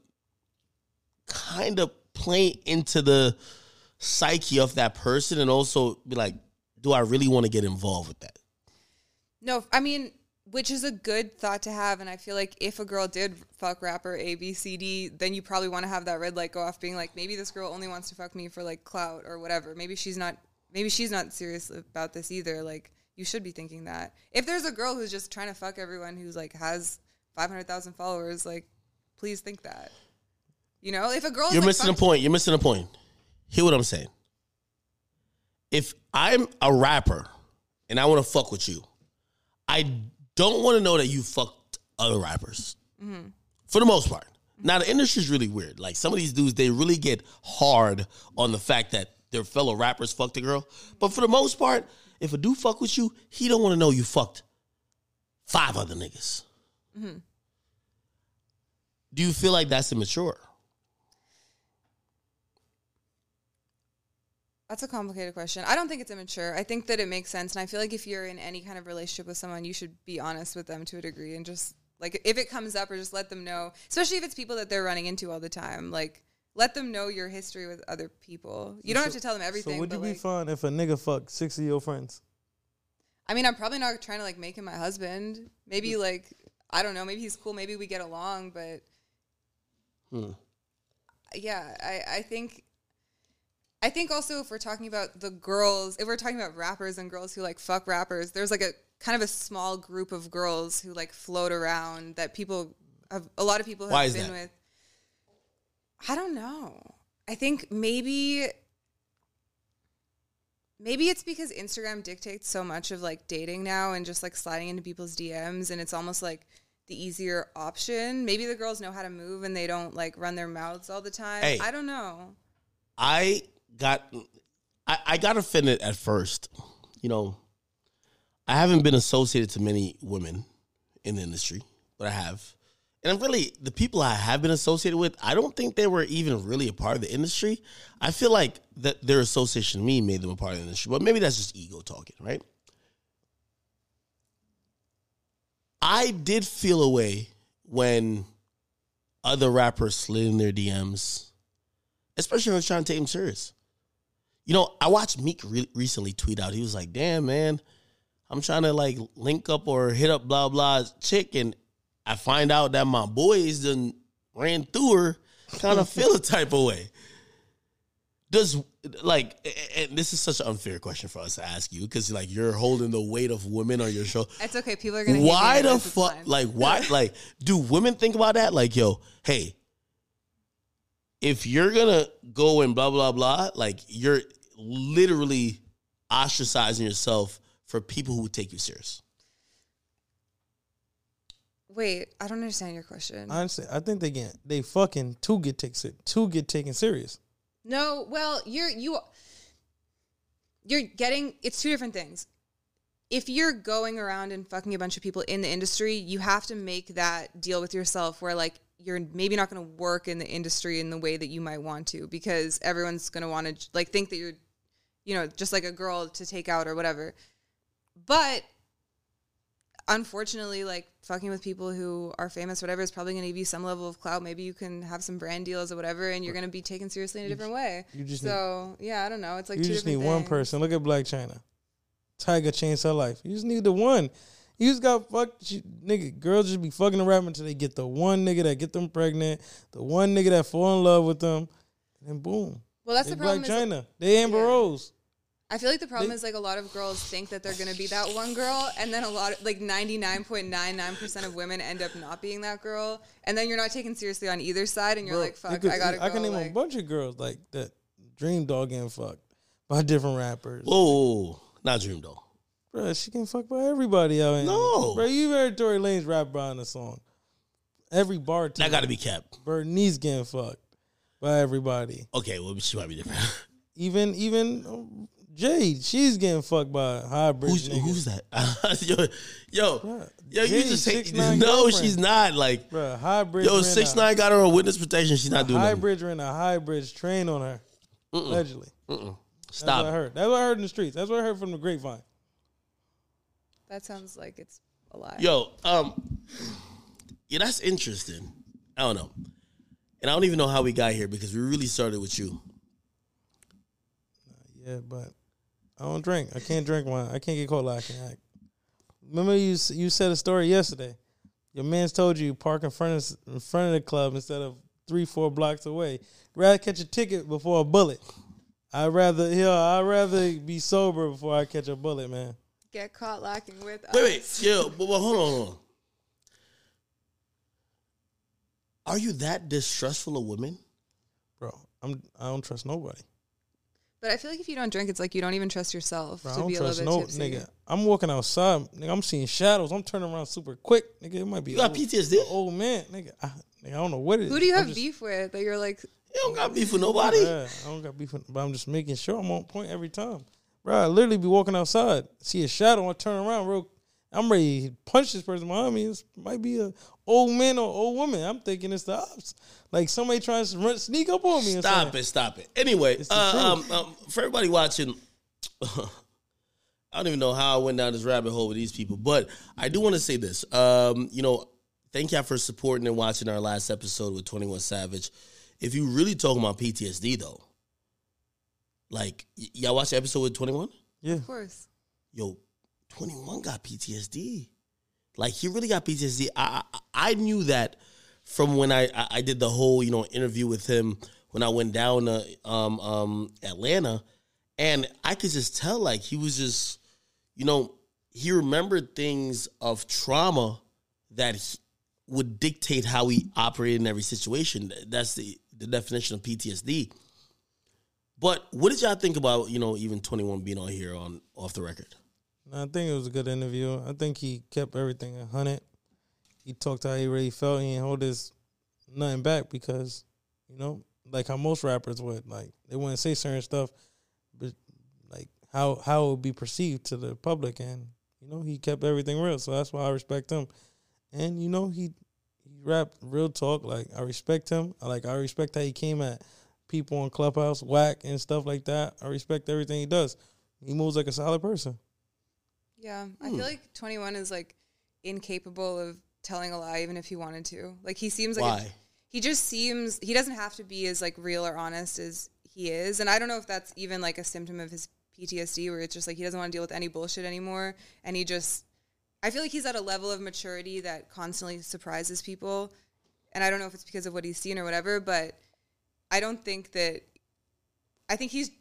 kind of play into the psyche of that person and also be like, do I really want to get involved with that? No, I mean, which is a good thought to have. And I feel like if a girl did fuck rapper A, B, C, D, then you probably want to have that red light go off, being like, maybe this girl only wants to fuck me for like clout or whatever. Maybe she's not. Maybe she's not serious about this either. Like, you should be thinking that. If there's a girl who's just trying to fuck everyone who's like has five hundred thousand followers, like, please think that. You know, if a girl You're missing a point. You're missing a point. Hear what I'm saying. If I'm a rapper and I want to fuck with you, I don't want to know that you fucked other rappers. Mm-hmm. For the most part. Now the industry's really weird. Like some of these dudes, they really get hard on the fact that their fellow rappers fucked a girl. But for the most part, if a dude fuck with you, he don't want to know you fucked five other niggas. Mm-hmm. Do you feel like that's immature? That's a complicated question. I don't think it's immature. I think that it makes sense. And I feel like if you're in any kind of relationship with someone, you should be honest with them to a degree and just like if it comes up or just let them know, especially if it's people that they're running into all the time. Like let them know your history with other people. You don't have to tell them everything. So would but you be fine if a nigga fuck six of your friends? I mean, I'm probably not trying to like make him my husband. Maybe like I don't know. Maybe he's cool. Maybe we get along. But Hmm. yeah, I I think. I think also if we're talking about the girls, if we're talking about rappers and girls who like fuck rappers, there's like a kind of a small group of girls who like float around that people have a lot of people have Why is been that? with. I don't know. I think maybe maybe it's because Instagram dictates so much of like dating now and just like sliding into people's DMs and it's almost like the easier option. Maybe the girls know how to move and they don't like run their mouths all the time. Hey. I don't know. I got I, I got offended at first. You know, I haven't been associated to many women in the industry, but I have. And I'm really, the people I have been associated with, I don't think they were even really a part of the industry. I feel like that their association to me made them a part of the industry, but maybe that's just ego talking, right? I did feel a way when other rappers slid in their DMs especially if I was trying to take him serious. You know, I watched Meek re- recently tweet out. He was like, "Damn, man, I'm trying to like link up or hit up blah blah chick, and I find out that my boys done ran through her. Kind of (laughs) feel a type of way. Does like, and this is such an unfair question for us to ask you because like you're holding the weight of women on your show. It's okay. People are gonna. Why the fuck? Like, why? (laughs) Like, do women think about that? Like, yo, hey, if you're gonna go and blah blah blah, like, you're literally ostracizing yourself for people who take you serious. Wait, I don't understand your question. Honestly, I think they get they fucking to get taken to get taken serious. No, well, you're you you're getting it's two different things. If you're going around and fucking a bunch of people in the industry, you have to make that deal with yourself where like you're maybe not going to work in the industry in the way that you might want to because everyone's going to want to like think that you're you know, just like a girl to take out or whatever. But unfortunately, like fucking with people who are famous, whatever, is probably going to give you some level of clout. Maybe you can have some brand deals or whatever, and you're going to be taken seriously in a different way. you just so yeah, I don't know. It's like you just need different one person. Look at Blac Chyna. Tyga changed her life. You just need the one. You just got fucked, you, nigga. Girls just be fucking around until they get the one nigga that get them pregnant, the one nigga that fall in love with them, and boom. Well, that's They the problem. Blac Chyna. They Amber Yeah. Rose. I feel like the problem They- is like a lot of girls think that they're going to be that one girl, and then a lot of like ninety nine point nine nine percent of women end up not being that girl, and then you're not taken seriously on either side, and you're Bro, like, you fuck, could- I gotta I go. can name like, a bunch of girls like that. Dream Doll getting fucked. by different rappers. Whoa, not Dream though. Bruh, she can fuck by everybody out here. No. Bro, you heard Tory Lanez rap about in the song. Every bar That got to be kept. Bernice getting fucked by everybody. Okay, well she might be different. (laughs) Even even Jade, she's getting fucked by hybrid who's niggas. who's that? (laughs) yo, yo, Bruh, yo, you just say 6ix9ine no. girlfriend. She's not like Bruh, hybrid. yo. Six a- nine got her on witness protection. She's not doing nothing. Hybrid ran a hybrid train on her. Allegedly. That's what I Stop. heard. That's what I heard in the streets. That's what I heard from the grapevine. That sounds like it's a lie. Yo, um, yeah, that's interesting. I don't know, and I don't even know how we got here because we really started with you. Yeah, but I don't drink. I can't drink wine. I can't get caught like I can act. Remember you you said a story yesterday. Your man's told you park in front of in front of the club instead of three four blocks away. Rather catch a ticket before a bullet. I'd rather yeah, I'd rather be sober before I catch a bullet, man. Get caught lacking with Wait, us. wait, yeah, but, but hold on, hold on. Are you that distrustful of women? Bro, I'm I don't trust nobody. But I feel like if you don't drink, it's like you don't even trust yourself Bro, I to don't be a trust little no bit tipsy. nigga. I'm walking outside, nigga. I'm seeing shadows. I'm turning around super quick, nigga. It might be You got old- PTSD? a Old man, nigga. I, nigga. I don't know what it is. Who do you I'm have just- beef with that you're like, You don't got beef with nobody. Yeah, I don't got beef, with- but I'm just making sure I'm on point every time. Bro, I literally be walking outside, see a shadow, I turn around real. I'm ready to punch this person behind me. It might be a old man or old woman. I'm thinking it's the ops. Like somebody trying to run, sneak up on me. or Stop it, stop it. Anyway, uh, um, um, for everybody watching, (laughs) I don't even know how I went down this rabbit hole with these people, but I do want to say this. Um, you know, thank y'all for supporting and watching our last episode with Twenty One Savage. If you really talking about PTSD though, like y- y'all watch the episode with Twenty One, Yeah, of course. yo, Twenty One got PTSD. Like he really got PTSD. I I, I knew that from when I, I I did the whole you know interview with him when I went down to um um Atlanta, and I could just tell like he was just you know he remembered things of trauma that he would dictate how he operated in every situation. That's the the definition of PTSD. But what did y'all think about you know even Twenty One being on here on off the record? I think it was a good interview. I think he kept everything a hundred. He talked how he really felt. He didn't hold his nothing back because, you know, like how most rappers would. Like they wouldn't say certain stuff, but like how how it would be perceived to the public, and you know he kept everything real. So that's why I respect him. And you know he he rapped real talk. Like I respect him. I like I respect how he came at people on Clubhouse, whack and stuff like that. I respect everything he does. He moves like a solid person. Yeah, I Hmm. feel like 21 is like incapable of telling a lie, even if he wanted to. Like he seems like a- Why? he just seems he doesn't have to be as like real or honest as he is, and I don't know if that's even like a symptom of his PTSD, where it's just like he doesn't want to deal with any bullshit anymore, and he just I feel like he's at a level of maturity that constantly surprises people, and I don't know if it's because of what he's seen or whatever, but I don't think that I think he's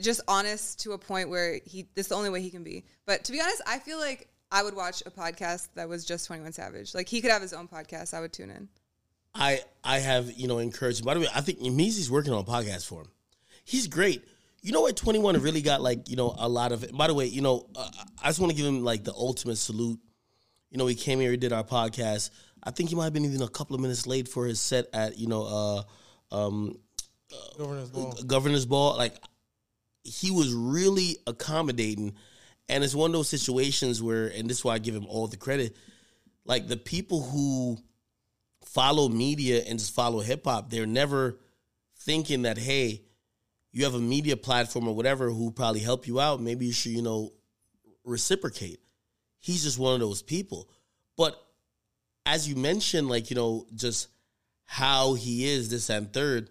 just honest to a point where he this is the only way he can be. But to be honest, I feel like I would watch a podcast that was just 21 Savage. Like he could have his own podcast. I would tune in. I I have you know encouraged. By the way, I think Meezy's working on a podcast for him. He's great. You know what? Twenty one really got like you know a lot of. By the way, you know uh, I just want to give him like the ultimate salute. You know he came here, he did our podcast. I think he might have been even a couple of minutes late for his set at you know uh um Governor's ball. governor's ball. Like he was really accommodating, and it's one of those situations where, and this is why I give him all the credit. Like the people who follow media and just follow hip hop, they're never thinking that hey, you have a media platform or whatever who probably help you out. Maybe you should you know reciprocate. He's just one of those people, but as you mentioned, like you know, just how he is this and third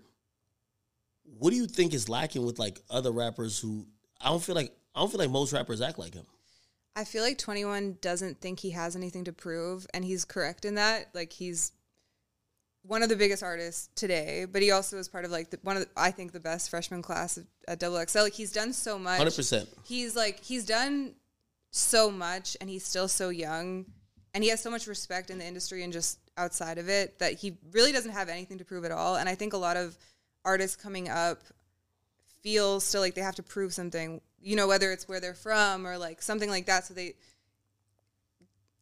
what do you think is lacking with like other rappers who I don't feel like I don't feel like most rappers act like him. I feel like 21 doesn't think he has anything to prove, and he's correct in that. Like he's one of the biggest artists today, but he also is part of like the, one of the, I think the best freshman class of, at Double XL. Like he's done so much. Hundred percent. He's like he's done so much, and he's still so young, and he has so much respect in the industry and just outside of it that he really doesn't have anything to prove at all. And I think a lot of artists coming up feel still like they have to prove something. You know, whether it's where they're from or like something like that. So they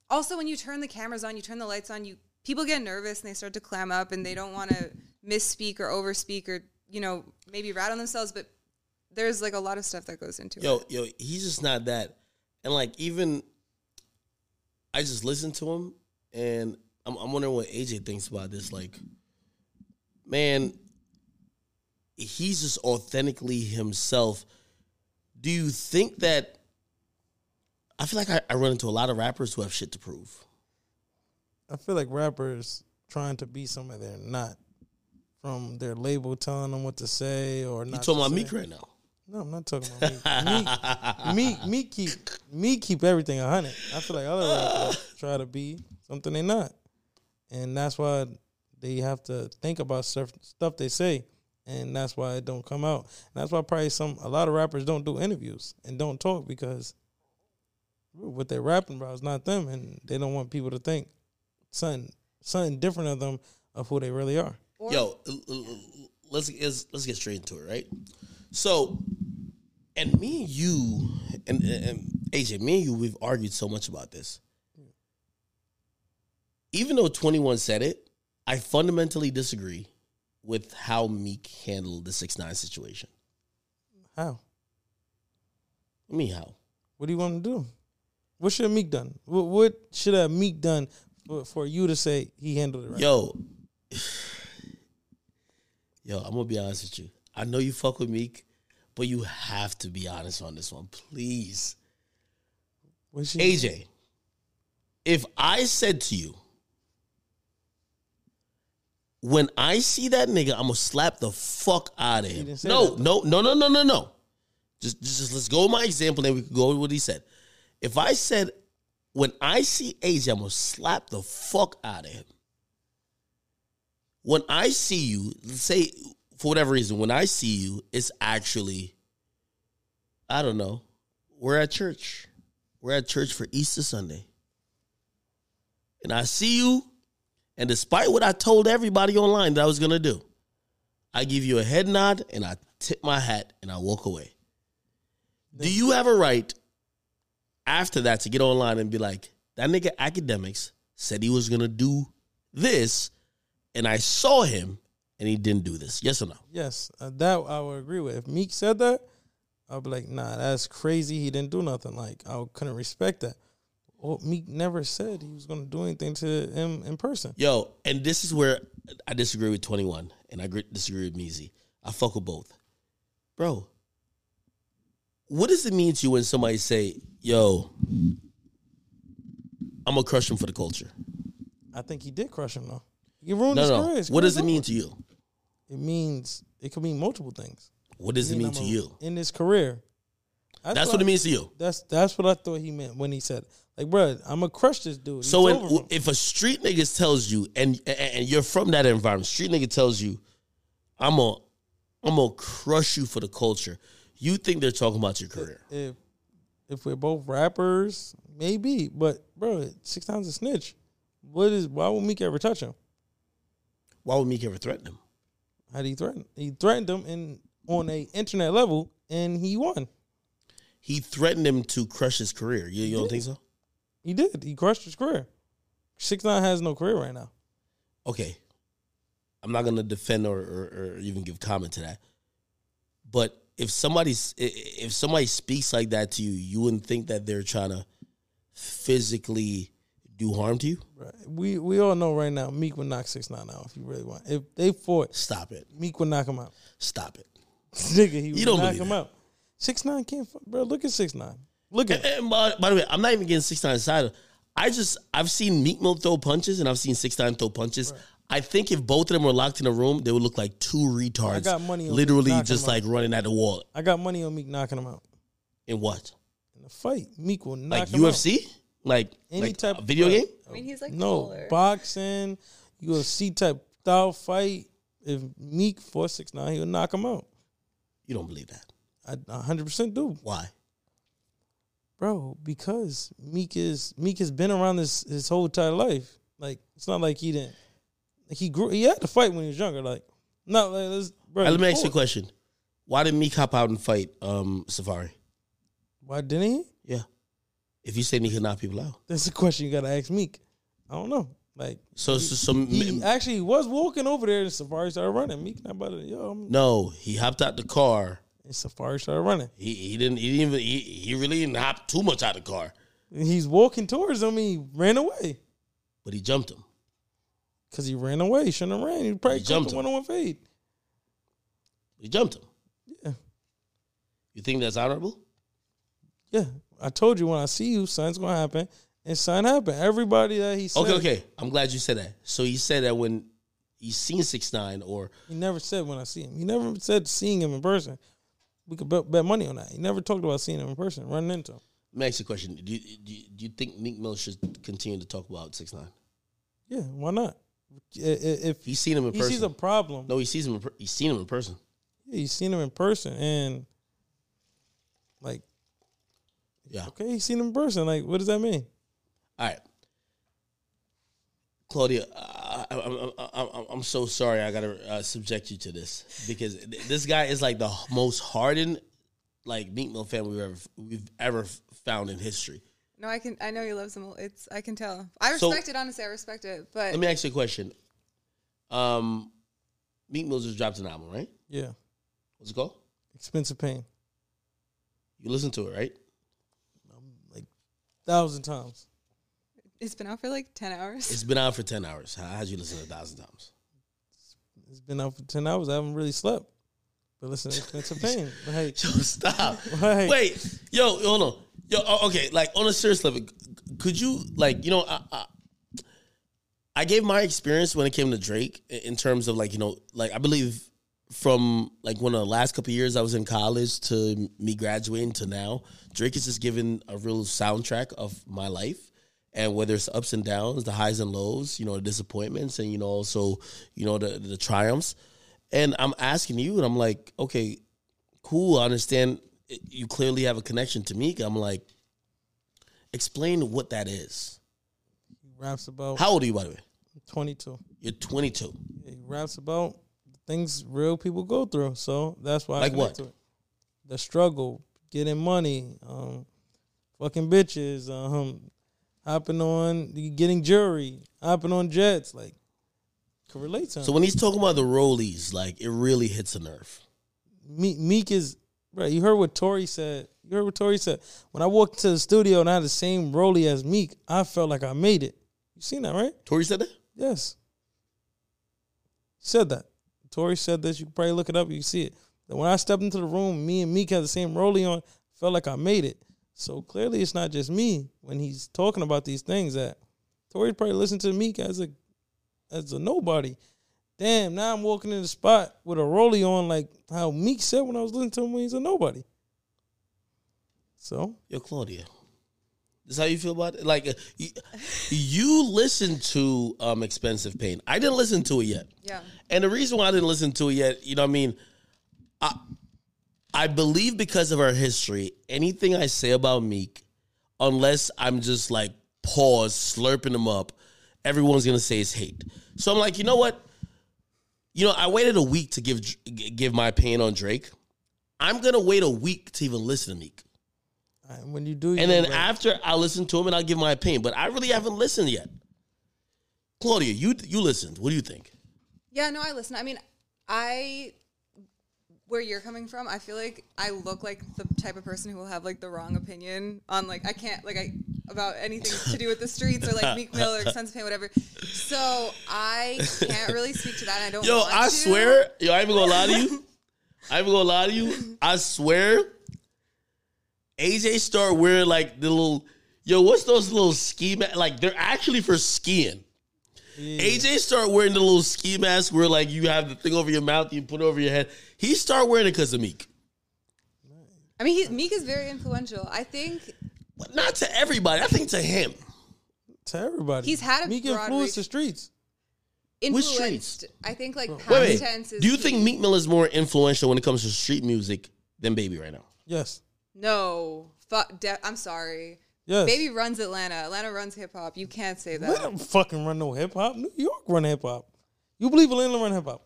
also when you turn the cameras on, you turn the lights on, you people get nervous and they start to clam up and they don't want to misspeak or overspeak or you know maybe rat on themselves. But there's like a lot of stuff that goes into Yo, it. yo, yo, he's just not that. And like even I just listened to him and I'm, I'm wondering what AJ thinks about this. Like, man, he's just authentically himself. Do you think that I feel like I, I run into a lot of rappers who have shit to prove. I feel like rappers trying to be somebody they're not. From their label telling them what to say or not. You talking about say. Meek right now? No, I'm not talking about Meek. Meek, (laughs) Meek, Meek keep Meek keep everything a hundred. I feel like other rappers try to be something they're not, and that's why they have to think about stuff stuff they say, and that's why it don't come out. And that's why probably some a lot of rappers don't do interviews and don't talk because what they're rapping about is not them, and they don't want people to think something something different of them of who they really are. Yo, let's let's let's get straight into it, right? So, and me and you and, and AJ, me and you, we've argued so much about this. Even though Twenty One said it, I fundamentally disagree with how Meek handled the six nine situation. How? Mean, how? What do you want to do? What should Meek done? What, what should have Meek done for, for you to say he handled it right? Yo, (sighs) yo, I'm gonna be honest with you. I know you fuck with Meek, but you have to be honest on this one, please. AJ, if I said to you, when I see that nigga, I'm gonna slap the fuck out of him. No, that, no, no, no, no, no, no. Just, just, let's go with my example, then we can go with what he said. If I said, when I see AJ, I'm gonna slap the fuck out of him. When I see you, say for whatever reason, when I see you, it's actually, I don't know, we're at church. We're at church for Easter Sunday. And I see you, and despite what I told everybody online that I was gonna do, I give you a head nod and I tip my hat and I walk away. Do you have a right after that to get online and be like, that nigga Akademiks said he was gonna do this, and I saw him and he didn't do this? Yes or no? Yes, uh, that I would agree with. If Meek said that, I'd be like, nah, that's crazy. He didn't do nothing. Like I couldn't respect that. Well, Meek never said he was going to do anything to him in person. Yo, and this is where I disagree with 21 and I disagree with Meezy. I fuck with both. Bro, what does it mean to you when somebody say, yo, I'm gonna crush him for the culture? I think he did crush him though. He ruined No, his no. career. His What does it mean to you? It means it could mean multiple things. What does it mean to you? in his career? That's what it means to you. That's that's what I thought he meant when he said, like, bro, I'm gonna crush this dude. So when, over for him." if a street nigga tells you, and, and and you're from that environment, street nigga tells you, I'm gonna I'm gonna crush you for the culture. You think they're talking about your career? if if we're both rappers, maybe. But bro, six times a snitch. What is why would Meek ever touch him? Why would Meek ever threaten him? How did he threaten? He threatened him in on a internet level, and he won. He threatened him to crush his career. You, you don't think so? He did. He crushed his career. Six nine has no career right now. Okay, I'm not gonna defend or, or, or even give comment to that. But if somebody's if somebody speaks like that to you, you wouldn't think that they're trying to physically do harm to you. Right. We we all know right now Meek would knock six nine out if you really want. If they fought, Stop it. Meek would knock him out. Stop it. (laughs) Nigga, he would don't knock him that. out. Six nine can't, fuck- bro. Look at six nine. Look at. And, and by, by the way, I'm not even getting six nine side. I just I've seen Meek Mill throw punches and I've seen six nine throw punches. I think if both of them were locked in a room, they would look like two retards. I got money on literally knocking just them out. like running at the wall. I got money on Meek knocking him out In what? in a fight. Meek will knock Like him out. UFC? Like Any like type a of video fight. game? I mean, he's like No taller. boxing, UFC type style fight. If Meek fought six nine, he would knock him out. You don't believe that. I hundred percent do, Why? bro. Because Meek is Meek has been around this his whole entire life. Like it's not like he didn't. Like he grew. He had to fight when he was younger. Like not like let's. Bro, right, let me ask you a question. Why did Meek hop out and fight um, Safari? Why didn't he? Yeah. If you say he could knock people out. That's a question you gotta ask Meek. I don't know. Like So, so, so he actually he was walking over there and Safari started running. Meek not about to yo, I'm, no, he hopped out the car. And Safari started running. He he didn't he didn't even he, he really didn't hop too much out of the car, And he's walking towards him. He ran away but he jumped him. because he ran away. He shouldn't have ran. He probably He jumped one on one fade. He jumped him. Yeah, You think that's honorable? yeah. I told you when I see you, something's gonna happen, and something happened. Everybody that he said, Okay, okay. I'm glad you said that. So he said that when he's seen six nine or He never said when I see him. He never said seeing him in person. We could bet, bet money on that. He never talked about seeing him in person, running into him. let me ask you a question. Do you, do you, do you think Meek Mill should continue to talk about six nine? Yeah, why not? If He's seen him in he person. sees a problem, no, he sees him. In he's seen him in person. yeah, he's seen him in person, and like, Yeah. okay, he's seen him in person. Like, what does that mean? All right, Claudia, I, I, I, I, I'm so sorry. I gotta uh, subject you to this because this guy is like the most hardened, like Meek Mill fan we've ever we've ever found in history. No, I can. I know he loves him. It's. I can tell. I So- respect it. Honestly, I respect it. But Let me ask you a question. Um, Meek Mill just dropped an album, right? Yeah, What's it called? expensive pain, You listen to it, right? like thousand times. It's been out for like ten hours. It's been out for ten hours. How how'd you listen to a thousand times? It's been out for ten hours. I haven't really slept. But listen, expensive pain. (laughs) Like, Yo, stop. (laughs) Right. Wait, yo, hold on. Yo, oh, okay. Like on a serious level, could you like you know I, I, I gave my experience when it came to Drake in terms of like you know like I believe from like one of the last couple of years I was in college to me graduating to now, Drake has just given a real soundtrack of my life. And whether it's ups and downs, the highs and lows, you know, the disappointments, and you know, also, you know, the the triumphs. And I'm asking you, and I'm like, okay, cool. I understand you clearly have a connection to me. I'm like, explain what that is. he raps about How old are you, by the way? twenty two. You're 22. He raps about things real people go through. So that's why I Like connect what? to it. The struggle, getting money, um, fucking bitches, um, hopping on, getting jewelry, hopping on jets, like can relate to him. So when he's talking about the rollies, like it really hits a nerve. Meek, Meek is right. You heard what Tory said. You heard what Tory said. When I walked into the studio and I had the same rollie as Meek, I felt like I made it. You seen that, right? Tory said that. Yes. Said that. Tory said this. You can probably look it up. You can see it. That when I stepped into the room, me and Meek had the same rollie on. Felt like I made it. So clearly, it's not just me when he's talking about these things. That Tory probably listened to Meek as a as a nobody. Damn, now I'm walking in the spot with a rollie on, like how Meek said when I was listening to him when he's a nobody. So Yo, Claudia, is how you feel about it? Like, uh, you, you listened to um, "Expensive Pain." I didn't listen to it yet. yeah. And the reason why I didn't listen to it yet, you know what I mean? I I believe because of our history, anything I say about Meek, unless I'm just like pause, slurping them up, everyone's gonna say it's hate. So I'm like, you know what? You know, I waited a week to give give my opinion on Drake. I'm gonna wait a week to even listen to Meek. When you do, And then know, like, after I listen to him and I'll give my opinion. But I really haven't listened yet. Claudia, you you listened. What do you think? Yeah, no, I listened. I mean, I where you're coming from, I feel like I look like the type of person who will have like the wrong opinion on like I can't like I about anything to do with the streets or like Meek Mill or expensive pain, whatever. So I can't really speak to that. I don't. Yo, I to. swear, yo, I ain't even gonna lie to you. I ain't even gonna lie to you. I swear, AJ start wearing like the little, yo, what's those little ski ma- Like they're actually for skiing. AJ start wearing the little ski mask where like you have the thing over your mouth, you put it over your head. He start wearing it because of Meek. I mean, he, Meek is very influential. I think But not to everybody. I think to him. to everybody, He's had a Meek broad influenced the reach. streets. Which streets? influenced. I think like past Wait, wait. tense is Do you key. think Meek Mill is more influential when it comes to street music than Baby right now? Yes, No, fuck. De- I'm sorry. Yes. Baby runs Atlanta. Atlanta runs hip hop. You can't say we that. don't fucking run no hip hop. New York run hip hop. You believe Atlanta run hip hop?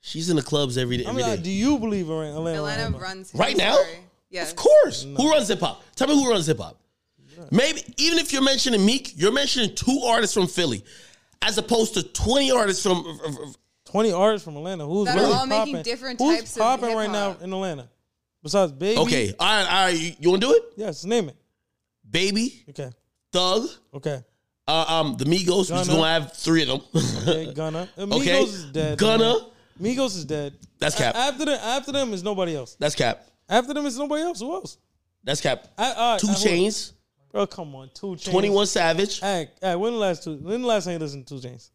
She's in the clubs every day. I Every mean, day. like, do you believe in Atlanta? Atlanta Atlanta? runs right now? Yes. Of course. Who runs hip hop? Tell me who runs hip hop. Maybe even if you're mentioning Meek, you're mentioning two artists from Philly, as opposed to twenty artists from. Twenty artists from Atlanta. Who's That are really all making popping? different Who's types of popping right now in Atlanta? Besides Baby. Okay, all right, all right. You, you want to do it? Yes, name it. Baby, Okay. Thug, Okay. uh, um, the Migos. We're just gonna have three of them. Okay. Gunna. (laughs) Uh, Migos Okay. is dead. Gunna. man. Migos is dead. That's cap. A- After them, after them is nobody else. That's cap. After them is nobody else. Who else? That's cap. I, all right, Two I- Chainz, Bro, come on. Two Chainz. Twenty One Savage. Hey, hey, when the last two? When the last time you listened to Two Chainz?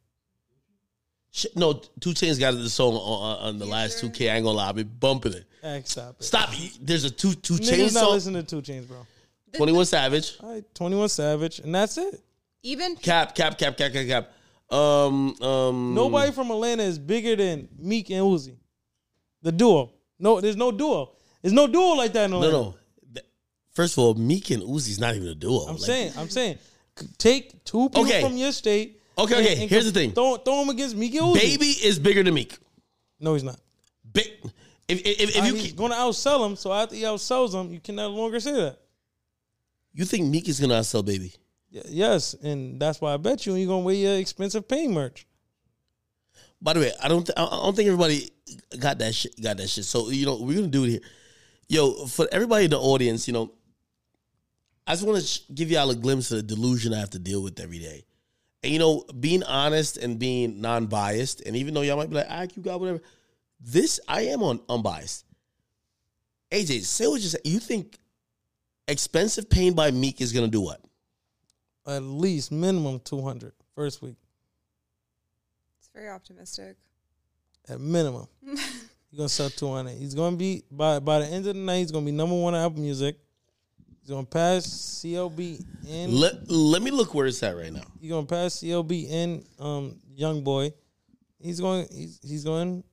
Shit, no, Two Chainz got the song on, on the last two K. I ain't gonna lie, I be bumping it. Hey, stop it. Stop. There's a two Two Niggas Chainz not song. listening to Two Chainz, bro. Twenty One Savage. All right, Twenty One Savage, and that's it. Even Cap, cap, cap, cap, cap, cap. Um, um. Nobody from Atlanta is bigger than Meek and Uzi. The duo. No, there's no duo. There's no duo like that in No, Atlanta. no. Th- First of all, Meek and Uzi's not even a duo. I'm Like, saying, I'm saying, take two people Okay. from your state. Okay, and- okay, and here's the thing. Throw, throw him against Meek and Uzi. Baby is bigger than Meek. No, he's not. Ba- if if, if, Uh, you he's keep- going to outsell him. So after he outsells him, you can no longer say that. You think Meek is gonna sell Baby? Y- Yes, and that's why I bet you you're gonna wear your expensive pain merch. By the way, I don't th- I don't think everybody got that shit. Got that shit. So you know we're gonna do it here. Yo, for everybody in the audience, you know, I just want to sh- give y'all a glimpse of the delusion I have to deal with every day. And you know, being honest and being non-biased, and even though y'all might be like, "Ah, you got whatever," this I am on unbiased. AJ, say what you say. You think expensive pain by Meek is gonna do what? At least minimum 200 first week. it's very optimistic. At minimum, (laughs) he's gonna sell 200. He's gonna be by by the end of the night. He's gonna be number one on Apple Music. He's gonna pass CLB and Let Let me look where it's at right now. he's gonna pass CLB and um Young Boy. He's going. He's he's going to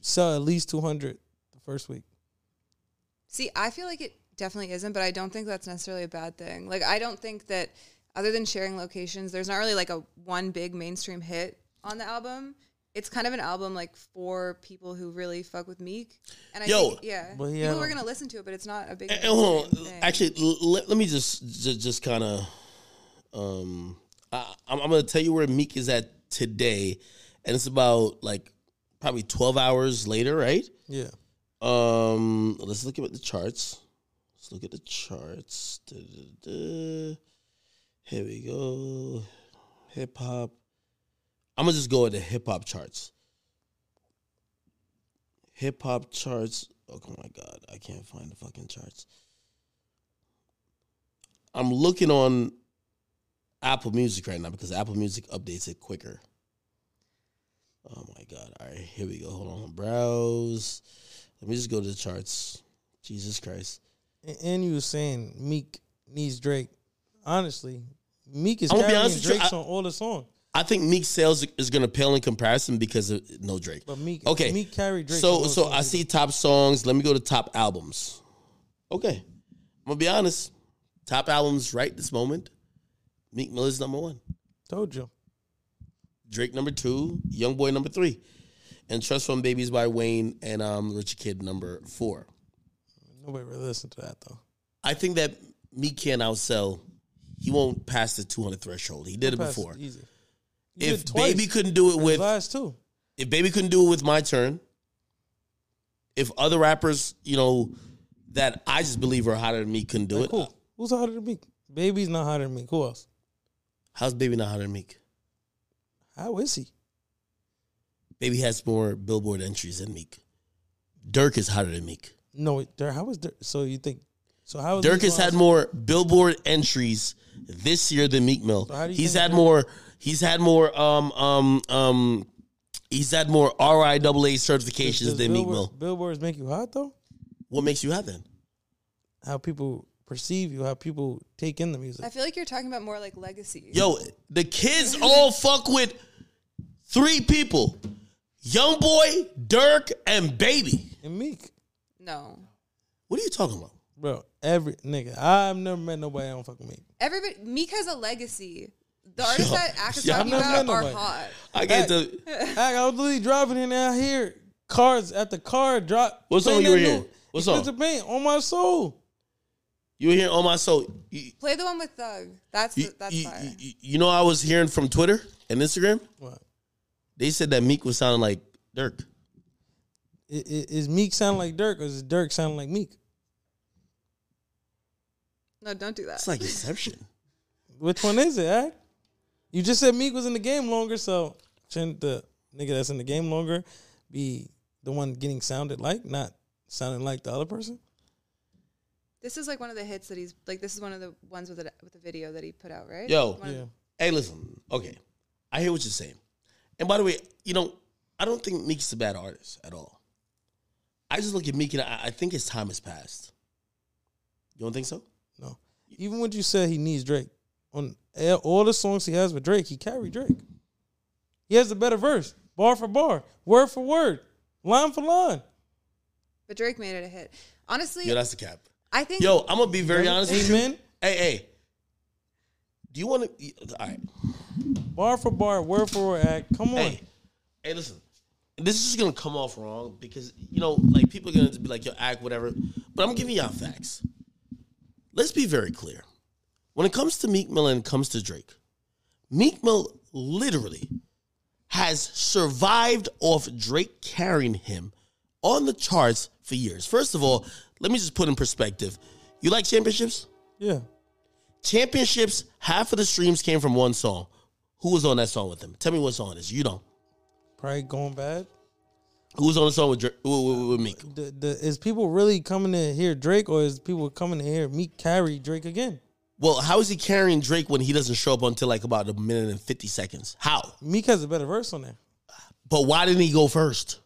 sell at least 200 the first week. See, I feel like it definitely isn't, but I don't think that's necessarily a bad thing. Like, I don't think that other than sharing locations, there's not really like a one big mainstream hit on the album. It's kind of an album like for people who really fuck with Meek. And I Yo. think, yeah, But he people had- are gonna listen to it, but it's not a big. And- and hold on. thing. Actually, l- let, let me just just, just kind of um I, I'm, I'm gonna tell you where Meek is at today, and it's about like probably 12 hours later, right? Yeah. Um, let's look at the charts. Look at the charts. Da-da-da. Here we go. Hip hop. I'm gonna just go with the hip hop charts. Hip hop charts. Oh my god, I can't find the fucking charts. I'm looking on Apple Music right now because Apple Music updates it quicker. Oh my god. All right, here we go. Hold on. Browse. Let me just go to the charts. Jesus Christ. And, you were saying Meek needs Drake. Honestly, Meek is I'm gonna be carrying honest you, Drake's I- on all the songs, I think Meek sales is going to pale in comparison because of no Drake. but Meek Okay. Meek carried Drake. So so I see top songs. Let me go to top albums. Okay. I'm going to be honest. Top albums right this moment. Meek Miller's number 1. Told you. Drake number 2, Young Boy number 3. And Trust Fund Babies by Wayne and um Rich the Kid number 4. Nobody really listened to that though. I think that Meek can't outsell. He won't pass the 200 threshold. He did it Pass before. Easy. You If. Baby couldn't do it with last two. if Baby couldn't do it with my turn, if other rappers, you know, that I just believe are hotter than me couldn't do it, Cool. Who's hotter than Meek? Baby's not hotter than Meek. Who else? how's Baby not hotter than Meek? How is he? Baby has more Billboard entries than Meek. Durk is hotter than Meek. No, Durk. How is Durk? So you think? So how? is Durk has had more Billboard entries this year than Meek Mill. So how do you He's had Durk- more. He's had more. Um. Um. Um. He's had more RIAA certifications Does than Meek Mill. Billboards make you hot though? What makes you hot then? How people perceive you? How people take in the music? I feel like you're talking about more like legacy. Yo, the kids all fuck with three people: Young Boy, Durk, and Baby. and Meek, No, What are you talking about? bro. Every nigga, I've never met nobody that don't fuck with Meek. everybody. Meek has a legacy. The artists Yo, that Act is yo, talking I've never about met are nobody. hot. I get Hey. the (laughs) I, I was literally driving in there here, cars at the car drop. What's song playing you were that hearing? new What song? Expensive on my soul. You were hearing on my soul. You, Play the one with Thug. That's you, that's you- fire. you- you know, I was hearing from Twitter and Instagram. What? They said that Meek was sounding like Durk. I- i- Is Meek sound like Durk or is Durk sound like Meek? no, don't do that. It's like Inception. (laughs) Which one is it, AK? You just said Meek was in the game longer, so shouldn't the nigga that's in the game longer be the one getting sounded like, not sounding like the other person? This is like one of the hits that he's like. This is one of the ones with the with the video that he put out, right? Yo. One Yeah. Hey, listen. Okay, I hear what you're saying. And by the way, you know, I don't think Meek's a bad artist at all. I just look at Meek and I, I think his time has passed. You don't think so? No. Even when you said he needs Drake, on all- all the songs he has with Drake, he carried Drake. He has a better verse, bar for bar, word for word, line for line. But Drake made it a hit. Honestly, Yo, that's the cap. I think. Yo, I'm gonna be very honest with you. Amen. Hey, hey. Do you want to? All right. Bar for bar, word for word, AK. Come on. Hey, hey, listen. This is just gonna come off wrong because you know, like people are gonna be like, "Yo, AK whatever," but I'm giving y'all facts. Let's be very clear. When it comes to Meek Mill and it comes to Drake, Meek Mill literally has survived off Drake carrying him on the charts for years. First of all, let me just put in perspective. You like championships? Yeah. Championships, half of the streams came from one song. Who was on that song with him? Tell me what song it is. You don't. Probably going bad. Who was on the song with, Drake, with, with, with Meek? The, the, is people really coming to hear Drake or is people coming to hear Meek carry Drake again? Well, how is he carrying Drake when he doesn't show up until like about a minute and 50 seconds? How? Meek has a better verse on there. But why didn't he go first?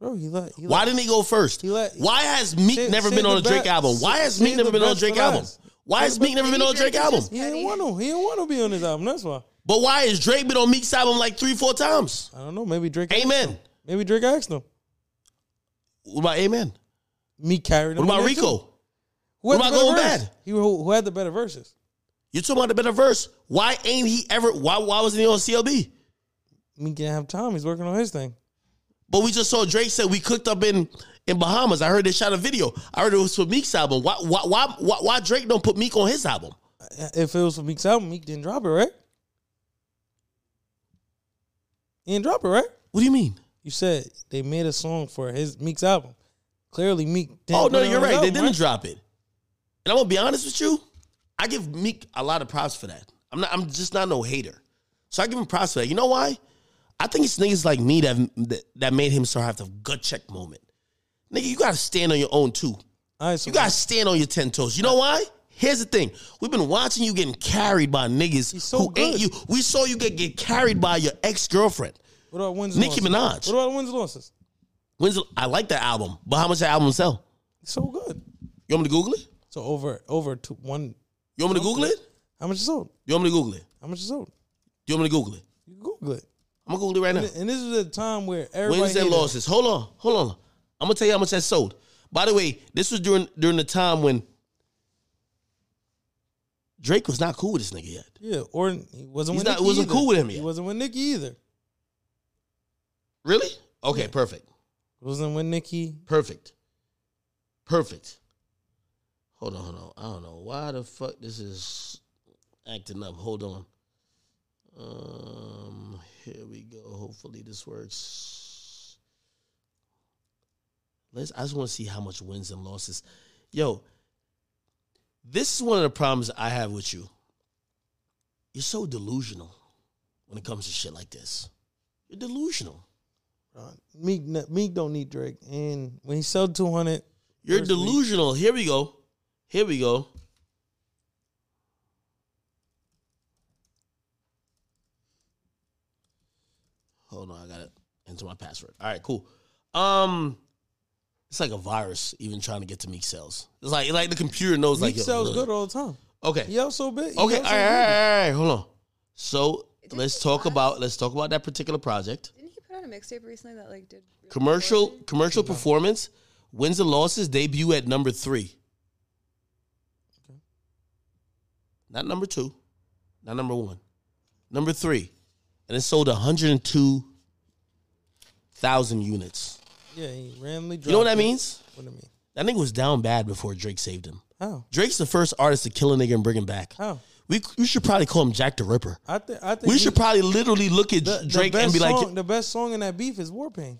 Bro, he let, he Why let, didn't he go first? He let- Why has Meek Save- never save been on a Drake be- album? Why has Meek never been on a Drake album? last. Why has Meek never been on a Drake Drake album? He didn't want to. He didn't want to be on his album. That's why. But why is Drake been on Meek's album like three, four times? I don't know. Maybe Drake. Amen. Maybe Drake asked him. What about Amen? Meek carried him. What about on there, too. Rico? Who had What about Going verse? Bad? He who, who had the better verses. You're talking about the better verse. Why ain't he ever? Why why wasn't he on CLB? Meek didn't have time. He's working on his thing. But we just saw Drake said we cooked up in in Bahamas. I heard they shot a video. I heard it was for Meek's album. Why why why why, why Drake don't put Meek on his album? Uh, if it was for Meek's album, Meek didn't drop it, right? He didn't drop it, right? What do you mean? You said they made a song for his Meek's album. Clearly, Meek. Didn't Oh no, you're right. They didn't drop it. And I'm gonna be honest with you. I give Meek a lot of props for that. I'm not. I'm just not no hater. So I give him props for that. You know why? I think it's niggas like me that that, that made him start have the gut check moment. Nigga, you gotta stand on your own too. All right, so You gotta stand on your ten toes. You know why? Here's the thing. We've been watching you getting carried by niggas so who ain't you. We saw you get, get carried by your ex girlfriend. what about wins? and Nicki losses? Minaj. What about wins and losses? The, I like that album, but how much that album sell? It's so good. You want me to Google it? So over over to one. You want me to Google it? How much is sold? You want me to Google it? How much is sold? You want me to Google it? You Google it. I'm gonna Google it right now. And this is a time where everybody Wins and losses. Hold on, hold on. I'm gonna tell you how much that sold. By the way, this was during during the time when Drake was not cool with this nigga yet. Yeah, or he wasn't He's with not- Nicki wasn't either. cool with him yet. He wasn't with Nicki either. Really? Okay, perfect. Wasn't with Nicki. Perfect. Perfect. Hold on, hold on. I don't know why the fuck this is acting up. Hold on. Um, here we go. Hopefully this works. Let's. I just want to see how much wins and losses. Yo, this is one of the problems I have with you. You're so delusional when it comes to shit like this. You're delusional. Uh, Meek, Meek don't need Drake, and when he sold two hundred, You're delusional. Here we go. Here we go. Hold on, I got it into my password. All right, cool. Um, it's like a virus even trying to get to Meek cells. It's like like the computer knows Meek like yo, sells look. good all the time. Okay, He also big. he okay, also all right, all big. right, all right, hold on. So Didn't let's talk last- about let's talk about that particular project. Didn't he put out a mixtape recently that like did really Commercial poorly? commercial performance wins and losses debut at number three. Okay. Not number two, not number one, number three, and it sold 102,000 units. Yeah, he randomly. You know what that means? What do you mean? That nigga was down bad before Drake saved him. How? Drake's the first artist to kill a nigga and bring him back. How? We, we should probably call him Jack the Ripper. I think. I think We should probably literally look at the, the Drake best and be like, the best song in that beef is War Pain.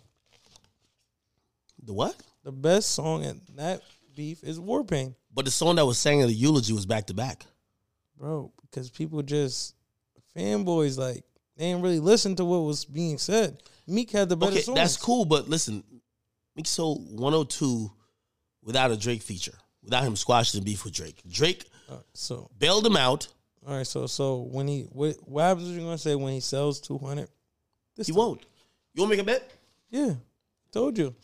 the what? The best song in that beef is War Pain, But the song that was sang in the eulogy was back to back. bro. Because people just fanboys like they didn't really listen to what was being said. Meek had the better Okay, songs. that's cool, but listen, Meek sold 102 without a Drake feature, without him squashing the beef with Drake. Drake Uh, so bailed him out. all right, so so when he what, what happens? You gonna say when he sells two hundred? He won't. You want to make a bet? Yeah, told you.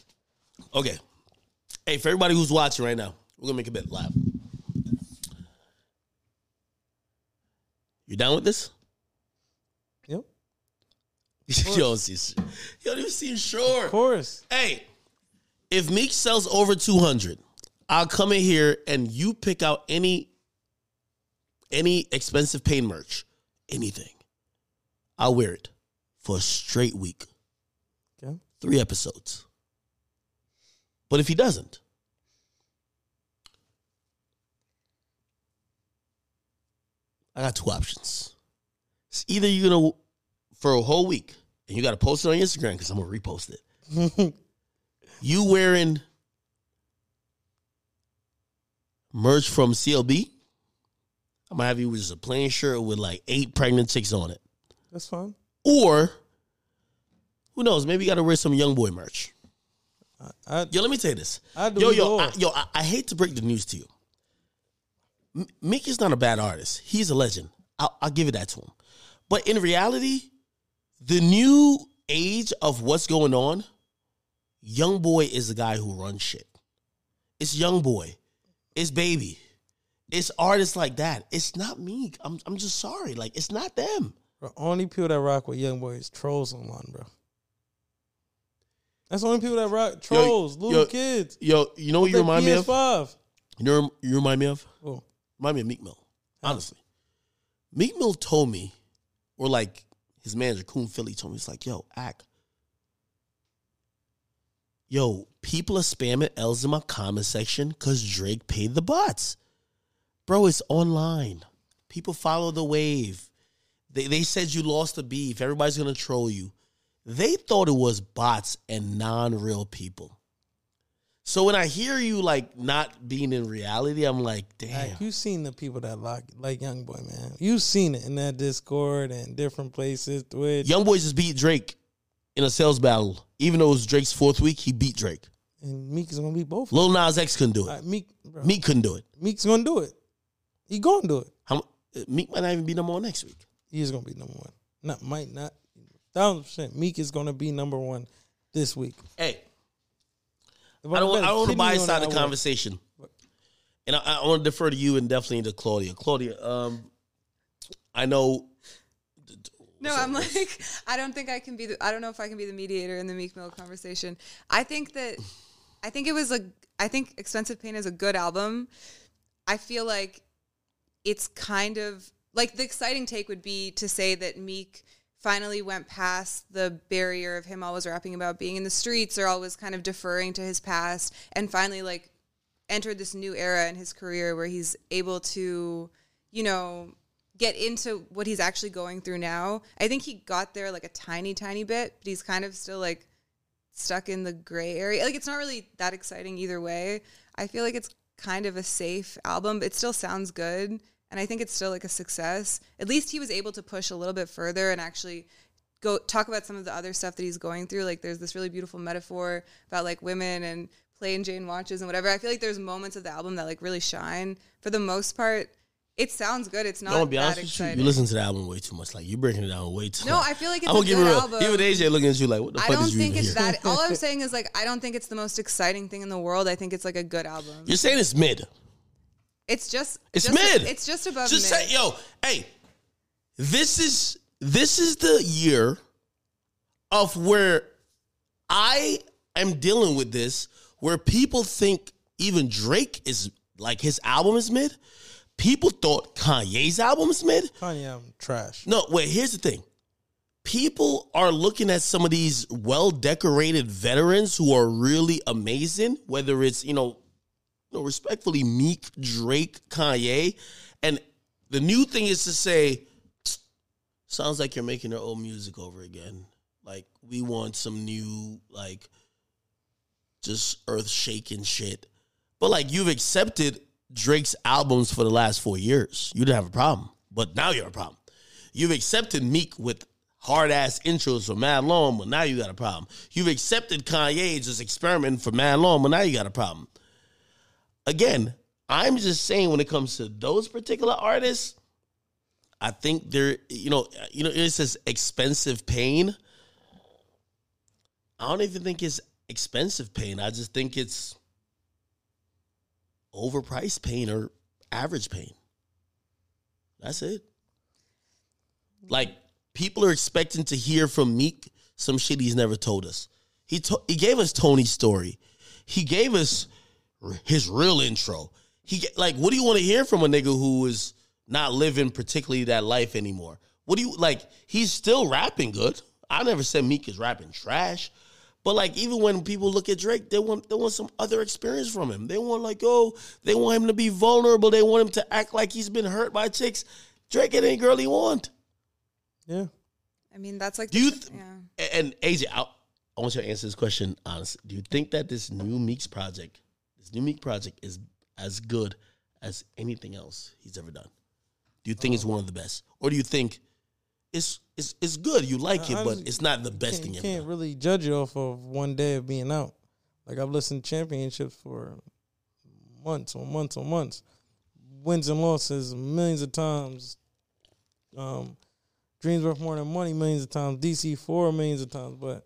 Okay. Hey, for everybody who's watching right now, we're gonna make a bet live. You down with this? Yep, (laughs) you don't see. You don't even seem sure. of course. Hey, if Meek sells over 200, I'll come in here and you pick out any any expensive pain merch, anything. I'll wear it for a straight week, Okay. three episodes. But if he doesn't, I got two options. It's either you're gonna for a whole week and you got to post it on Instagram because I'm gonna repost it. (laughs) you wearing merch from CLB? I'm gonna have you with just a plain shirt with like eight pregnant chicks on it. That's fine. Or who knows? Maybe you got to wear some young boy merch. I, Yo, let me tell you this. I yo, yo. I, yo, I, I hate to break the news to you. M- is not a bad artist. He's a legend. I'll, I'll give it that to him. But in reality, the new age of what's going on, Young Boy is the guy who runs shit. It's Young Boy. It's Baby. It's artists like that. It's not Meek. I'm, I'm just sorry. Like, it's not them. bro, only people that rock with young boys is trolls online, bro. That's the only people that rock trolls, little yo, kids. Yo, you know what you remind me of? PS5. You know, you remind me of? Oh, Remind me of Meek Mill. Honestly, Meek Mill told me, or like his manager Coon Philly told me, it's like, yo, act. Yo, people are spamming L's in my comment section because Drake paid the bots. Bro, it's online. People follow the wave. They, they said you lost the beef. Everybody's gonna troll you. They thought it was bots and non-real people. So when I hear you like not being in reality, I'm like, damn. like, you seen the people that like like young boy, man. You seen it in that Discord and different places, Twitch. Young Boy just beat Drake in a sales battle. Even though it was Drake's fourth week, he beat Drake. And Meek is gonna beat both. Lil Nas X couldn't do it. right, Meek, bro. Meek couldn't do it. Meek's gonna do it. He gonna do it. How, Meek might not even be number one next week. He's gonna be number one. Not might not. Thousand percent. Meek is gonna be number one this week. Hey, I don't. I don't want to buy side that, the conversation, and I, I want to defer to you and definitely to Claudia. Claudia, um, I know. No, I'm (laughs) like, I don't think I can be the, I don't know if I can be the mediator in the Meek Mill conversation. I think that, I think it was a, I think Expensive Pain is a good album. I feel like it's kind of, like the exciting take would be to say that Meek finally went past the barrier of him always rapping about being in the streets or always kind of deferring to his past and finally like entered this new era in his career where he's able to, you know, get into what he's actually going through now. I think he got there like a tiny, tiny bit, but he's kind of still like stuck in the gray area. Like it's not really that exciting either way. I feel like it's kind of a safe album. But it still sounds good. And I think it's still like a success. At least he was able to push a little bit further and actually go talk about some of the other stuff that he's going through. Like there's this really beautiful metaphor about like women and playing Jane watches and whatever. I feel like there's moments of the album that like really shine. For the most part, it sounds good. It's not I'm gonna be that honest with you. exciting. You listen to the album way too much. Like you're breaking it down way too. No, much. I feel like it's I'm a gonna give good it real. album. Even AJ looking at you like, what the fuck? I fuck don't think it's hear? that. All I'm (laughs) saying is like I don't think it's the most exciting thing in the world. I think it's like a good album. You're saying it's mid. It's just It's just- mid. It's just above Just mid. say, yo, hey, this is this is the year of where I am dealing with this, where people think even Drake is like his album is mid. People thought Kanye's album is mid. Kanye album trash. No, wait, here's the thing. people are looking at some of these well decorated veterans who are really amazing, whether it's, you know, you know, respectfully Meek, Drake, Kanye. And the new thing is to say, sounds like you're making your old music over again. Like we want some new, like just earth shaking shit. But like you've accepted Drake's albums for the last four years. You didn't have a problem. But now you have a problem. You've accepted Meek with hard ass intros for mad long, but now you got a problem. You've accepted Kanye just experiment for mad long, but now you got a problem. Again, I'm just saying when it comes to those particular artists, I think they're you know you know it's says expensive pain. I don't even think it's expensive pain. I just think it's overpriced pain or average pain. That's it. Like people are expecting to hear from Meek some shit he's never told us. He to- he gave us Tony's story. He gave us his real intro. He like what do you want to hear from a nigga who is not living particularly that life anymore? What do you like? He's still rapping good. I never said Meek is rapping trash. But like even when people look at Drake, they want they want some other experience from him. They want like oh, they want him to be vulnerable. They want him to act like he's been hurt by chicks. Drake it ain't girl he want. Yeah. I mean, that's like Do the you th- yeah. And AJ, I, I want you to answer this question honestly. Do you think that this new Meeks project, this new Meek project, is as good as anything else he's ever done? Do you think it's oh. one of the best, or do you think it's it's it's good? You like it, but it's not the best thing you can't really judge it off of one day of being out. Like I've listened to championships for months on months on months, wins and losses millions of times. Um, dreams worth more than money millions of times. DC four millions of times, but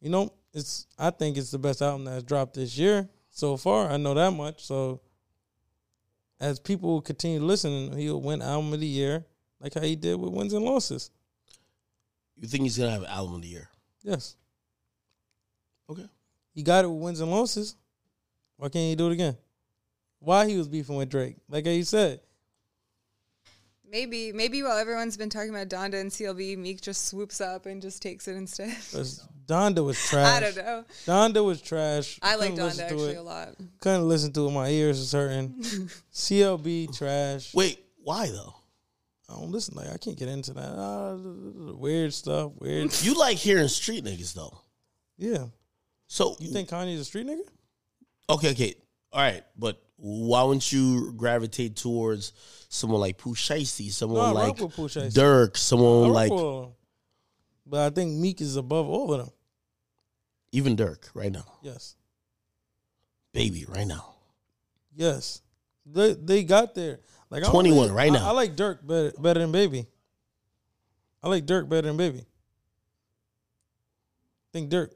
you know it's. I think it's the best album that's dropped this year so far. I know that much. So as people continue to listen, he'll win album of the year like how he did with wins and losses. You think he's gonna have an album of the year? Yes. Okay. He got it with wins and losses. Why can't he do it again? Why he was beefing with Drake? Like how you said, Maybe, maybe while everyone's been talking about Donda and CLB, Meek just swoops up and just takes it instead. (laughs) Donda was trash. (laughs) I don't know. Donda was trash. I like Donda listen actually it. a lot. Couldn't listen to it. My ears was hurting. (laughs) CLB trash. Wait, why though? I don't listen. Like I can't get into that. Ah, weird stuff. Weird. You like hearing street niggas though. yeah. So You think Kanye's a street nigga? Okay, okay, all right, but why wouldn't you gravitate towards someone like Pooh Shiesty, someone No, like rock with Pooh Shiesty. Durk, someone like with all of them. But I think Meek is above all of them. even Durk right now, Yes. baby right now. Yes, they they got there. Like I don't 21 right now. I, like Durk better better than Baby. I like Durk better than Baby. I think Durk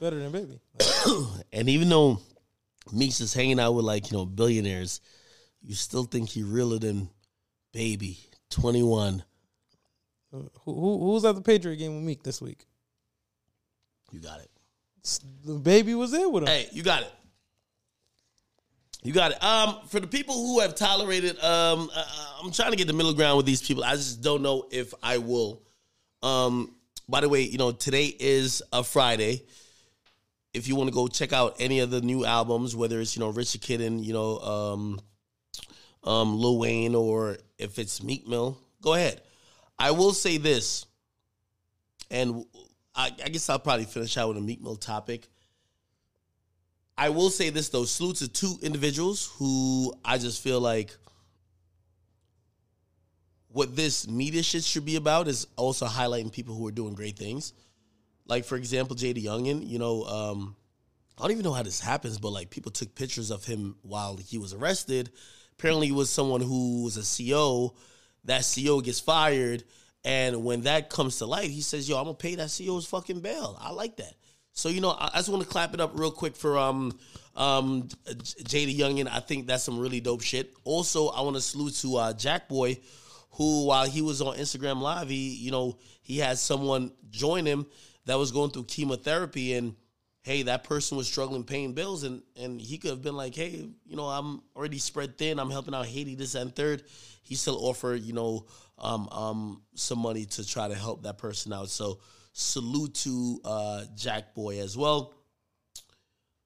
better than Baby. (coughs) and even though Meeks is hanging out with like you know billionaires, you still think he realer than Baby Twenty One. Uh, who, who who's at the Patriot game with Meek this week? You got it. The Baby was there with him. Hey, you got it. You got it. Um, for the people who have tolerated, um, uh, I'm trying to get the middle ground with these people. I just don't know if I will. Um, by the way, you know today is a Friday. If you want to go check out any of the new albums, whether it's you know Rich the Kid, you know um, um, Lil Wayne, or if it's Meek Mill, go ahead. I will say this, and I, I guess I'll probably finish out with a Meek Mill topic. I will say this though, salute to two individuals who I just feel like what this media shit should be about is also highlighting people who are doing great things. Like for example, JayDaYoungan, you know, um, I don't even know how this happens, but like people took pictures of him while he was arrested. Apparently, he was someone who was a CO. That CO gets fired, and when that comes to light, he says, "Yo, I'm gonna pay that CO's fucking bail." I like that. So you know, I, I just want to clap it up real quick for um um JayDaYoungan. I think that's some really dope shit. Also, I want to salute to uh, Jackboy, who while he was on Instagram Live, he you know he had someone join him that was going through chemotherapy and hey, that person was struggling paying bills, and and he could have been like, hey, you know, I'm already spread thin. I'm helping out Haiti, this and third. He still offered, you know, um, um, some money to try to help that person out. So salute to uh, Jackboy as well.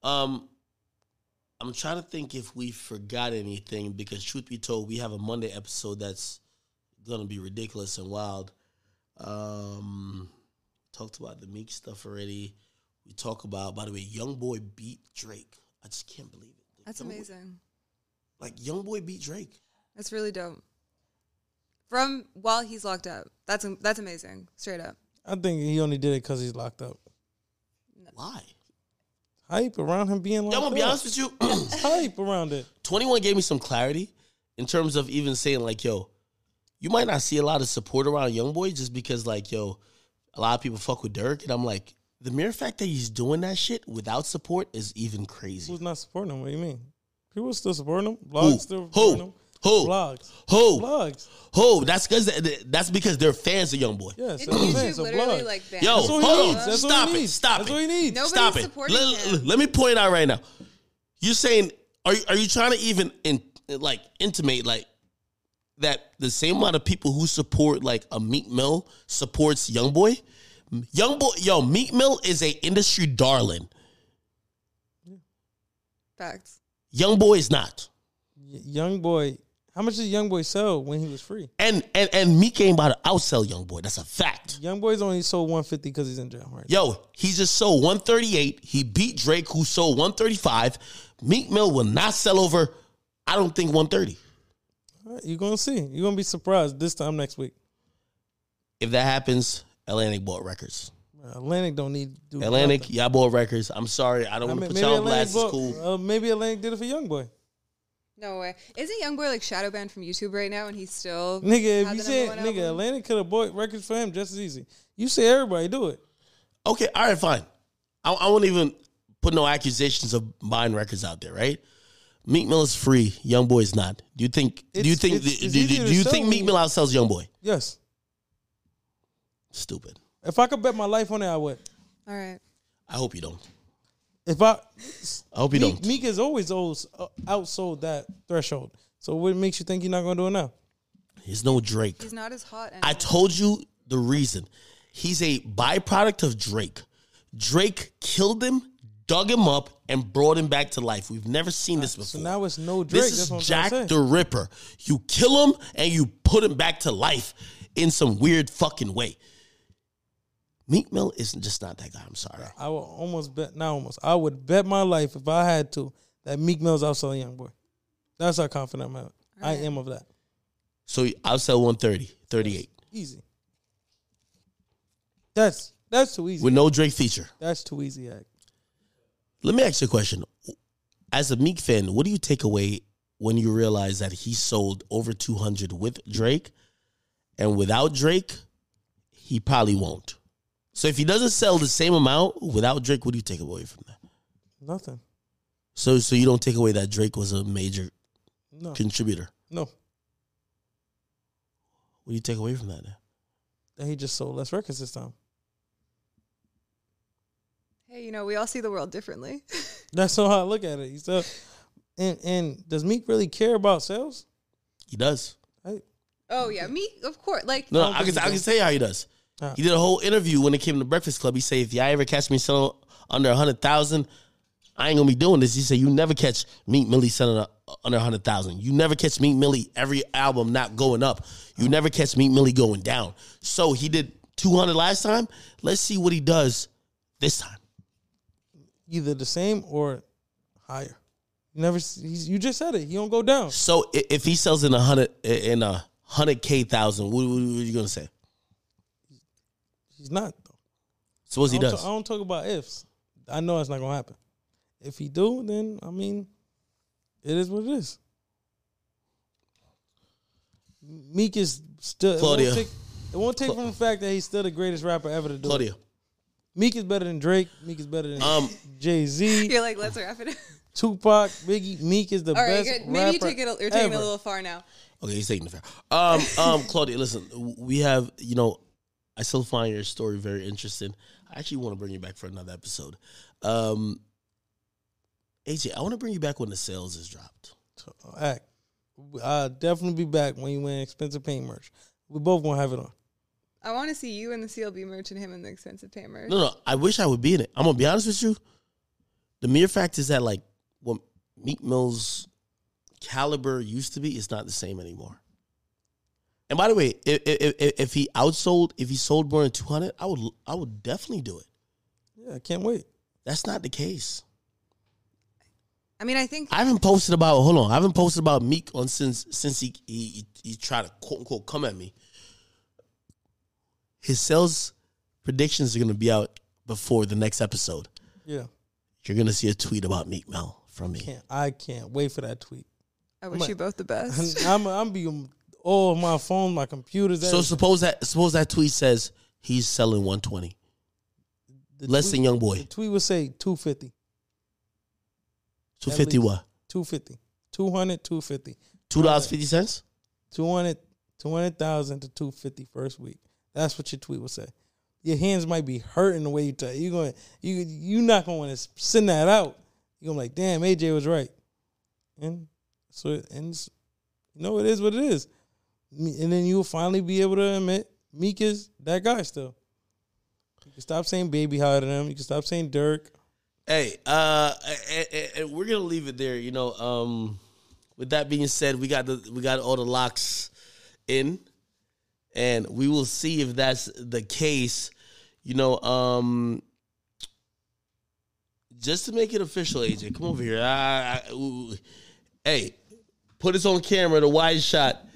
Um, I'm trying to think if we forgot anything because, truth be told, we have a Monday episode that's gonna be ridiculous and wild. Um, talked about the Meek stuff already. We talk about, by the way, Young Boy beat Drake. I just can't believe it. That's Young Boy- amazing. like Young Boy beat Drake. That's really dope. From while he's locked up. That's that's amazing. Straight up. I think he only did it because he's locked up. Why? Hype around him being locked Yo, I'm gonna be up. honest with you. (clears throat) Hype around it. 21 gave me some clarity in terms of even saying like, yo, you might not see a lot of support around Young Boy just because like, yo, a lot of people fuck with Durk, and I'm like, the mere fact that he's doing that shit without support is even crazy. Who's not supporting him? What do you mean? People still supporting him. Who? Still supporting him. Who? Blogs. Who? Blogs. Who? That's because that's because they're fans of Young Boy. Yes. It's that's what I'm YouTube saying. So literally like banned Yo, That's hold on. That's what Stop it. Stop That's it. what he needs. Nobody's Stop it. supporting Let, him. let me point out right now. You're saying, are you, are you trying to even in, like intimate like that the same amount of people who support like a Meek Mill supports Young Boy? Young Boy, yo, Meek Mill is a industry darling. Facts. Young Boy is not. Y- Young boy. How much did Young boy sell when he was free? And and and Meek ain't about to outsell Young Boy. That's a fact. Young boy's only sold 150 because he's in jail right Yo, he just sold 138. He beat Drake, who sold 135. Meek Mill will not sell over, I don't think 130. All right, you're gonna see. You're gonna be surprised this time next week. If that happens, Atlantic bought records. Atlantic don't need to do Atlantic, nothing. y'all bought records. I'm sorry, I don't I want to put y'all on blast. It's cool. uh, maybe Atlantic did it for Young Boy. No way. Isn't Youngboy like shadow banned from YouTube right now and he's still Nigga, if you the say nigga, album? Atlantic could have bought records for him just as easy. You say everybody do it. Okay, all right, fine. I, I won't even put no accusations of buying records out there, right? Meek Mill is free. Young Boy is not. Do you think? do you think? it's- do, it's do- do you think when Meek Mill outsells Young Boy? Yes. Stupid. If I could bet my life on it, I would. All right. I hope you don't. If I I hope you Meek, don't. Meek has always always, uh, outsold that threshold. So what makes you think you're not gonna do it now? He's no Drake. He's not as hot anymore. I told you the reason. He's a byproduct of Drake. Drake killed him, dug him up, and brought him back to life. We've never seen this before. So now it's no Drake. this That's what I'm is Jack the Ripper. You kill him and you put him back to life in some weird fucking way. Meek Mill isn't just not that guy. I'm sorry. I would almost bet, not almost. I would bet my life if I had to that Meek Mill's outselling Young Boy. That's how confident I'm at. I am of that. So I'll sell 130, 38 Easy. That's that's too easy. with no Drake feature. That's too easy. Act. Let me ask you a question. As a Meek fan, what do you take away when you realize that he sold over 200 with Drake and without Drake, he probably won't? So if he doesn't sell the same amount without Drake, what do you take away from that? Nothing. So so you don't take away that Drake was a major No. contributor. No. What do you take away from that? Then? That he just sold less records this time. Hey, you know, we all see the world differently. (laughs) That's how I look at it. He said, and and does Meek really care about sales? He does. I, oh yeah, me of course. Like No, don't I can he I can does. tell you how he does. He did a whole interview when it came to Breakfast Club. He said, "If y'all ever catch me selling under a hundred thousand, I ain't gonna be doing this." He said, "You never catch Meek Millie selling a, under a hundred thousand. You never catch Meek Millie every album not going up. You never catch Meek Millie going down." So he did two hundred last time. Let's see what he does this time. either the same or higher. You never. He's, you just said it. He don't go down. So if he sells in a hundred in a hundred k thousand, what, what, what are you gonna say? He's not. Though. So what he I does? ta- I don't talk about ifs. I know it's not gonna happen. If he do, then I mean, it is what it is. Meek is still. Claudia. It won't take, it won't take from the fact that he's still the greatest rapper ever to do it. Claudia. Meek is better than Drake. Meek is better than Um, Jay Z, you're like, let's wrap it. up. Tupac, Biggie. Meek is the all right, best. good. Maybe you take it. You're taking it a little far now. Okay, he's taking the far. Um, um, Claudia, listen, we have, you know, I still find your story very interesting. I actually want to bring you back for another episode. Um, AJ, I want to bring you back when the sales is dropped. So, act. I'll definitely be back when you win expensive pain merch. We both gonna have it on. I want to see you in the CLB merch and him in the expensive pain merch. No, no, I wish I would be in it. I'm gonna be honest with you. The mere fact is that like what Meek Mill's caliber used to be is not the same anymore. And by the way, if, if, if he outsold, if he sold more than 200, I would I would definitely do it. Yeah, I can't wait. That's not the case. I mean, I think I haven't posted about hold on. I haven't posted about Meek on since since he he, he tried to quote unquote come at me. His sales predictions are gonna be out before the next episode. Yeah, You're gonna see a tweet about Meek Mill from me. can't. I can't wait for that tweet. I wish you both the best. (laughs) I'm I'm be all my phone, my computers. So everything. suppose that suppose that tweet says he's selling 120. The Less than young The boy. tweet would say 250, 250 what? 250, 200, 250, Two dollars fifty cents? 200, 200,000 to 250 first week. That's what your tweet would say. Your hands might be hurting the way you tell you going you you not gonna want to send that out. You're gonna be like, damn, AJ was right, and so and you know it is what it is, and then you'll finally be able to admit Meek is that guy still. You can stop saying baby higher than him. You can stop saying Durk. Hey, uh, and, and- we're gonna leave it there. You know, um, with that being said, we got the we got all the locks in, and we will see if that's the case. You know, um, just to make it official, AJ, come over here. I, I, ooh. hey, put this on camera. The wide shot.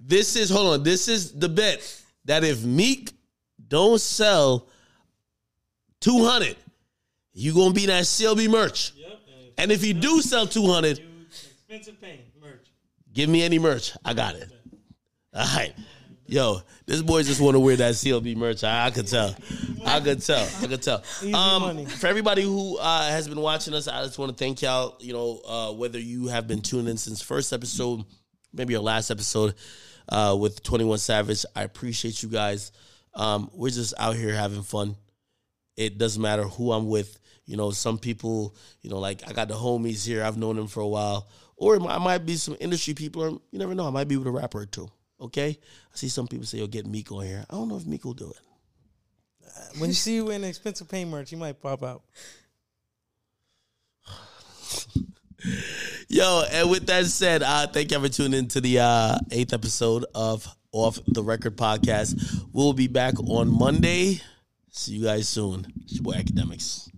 This is hold on. This is the bet that if Meek don't sell two hundred, you gonna be that CLB merch. Yep, And if you do sell two hundred, Expensive pain merch. give me any merch. I got it. All right. Yo, this boy just want to wear that CLB merch. I, I could tell. I could tell. I could tell. (laughs) Um, for everybody who uh, has been watching us, I just want to thank y'all. You know, uh, whether you have been tuning in since first episode, maybe your last episode uh, with Twenty One Savage, I appreciate you guys. Um, we're just out here having fun. It doesn't matter who I'm with. You know, some people, you know, like I got the homies here. I've known them for a while, or it might, I might be some industry people. Or you never know. I might be with a rapper or two. Okay, I see some people say, "You'll get Meek on here." I don't know if Meek will do it. When you see you in expensive pain merch, you might pop out. (laughs) Yo, and with that said, uh, thank you for tuning in to the uh, eighth episode of Off the Record podcast. We'll be back on Monday. See you guys soon. It's your boy Akademiks.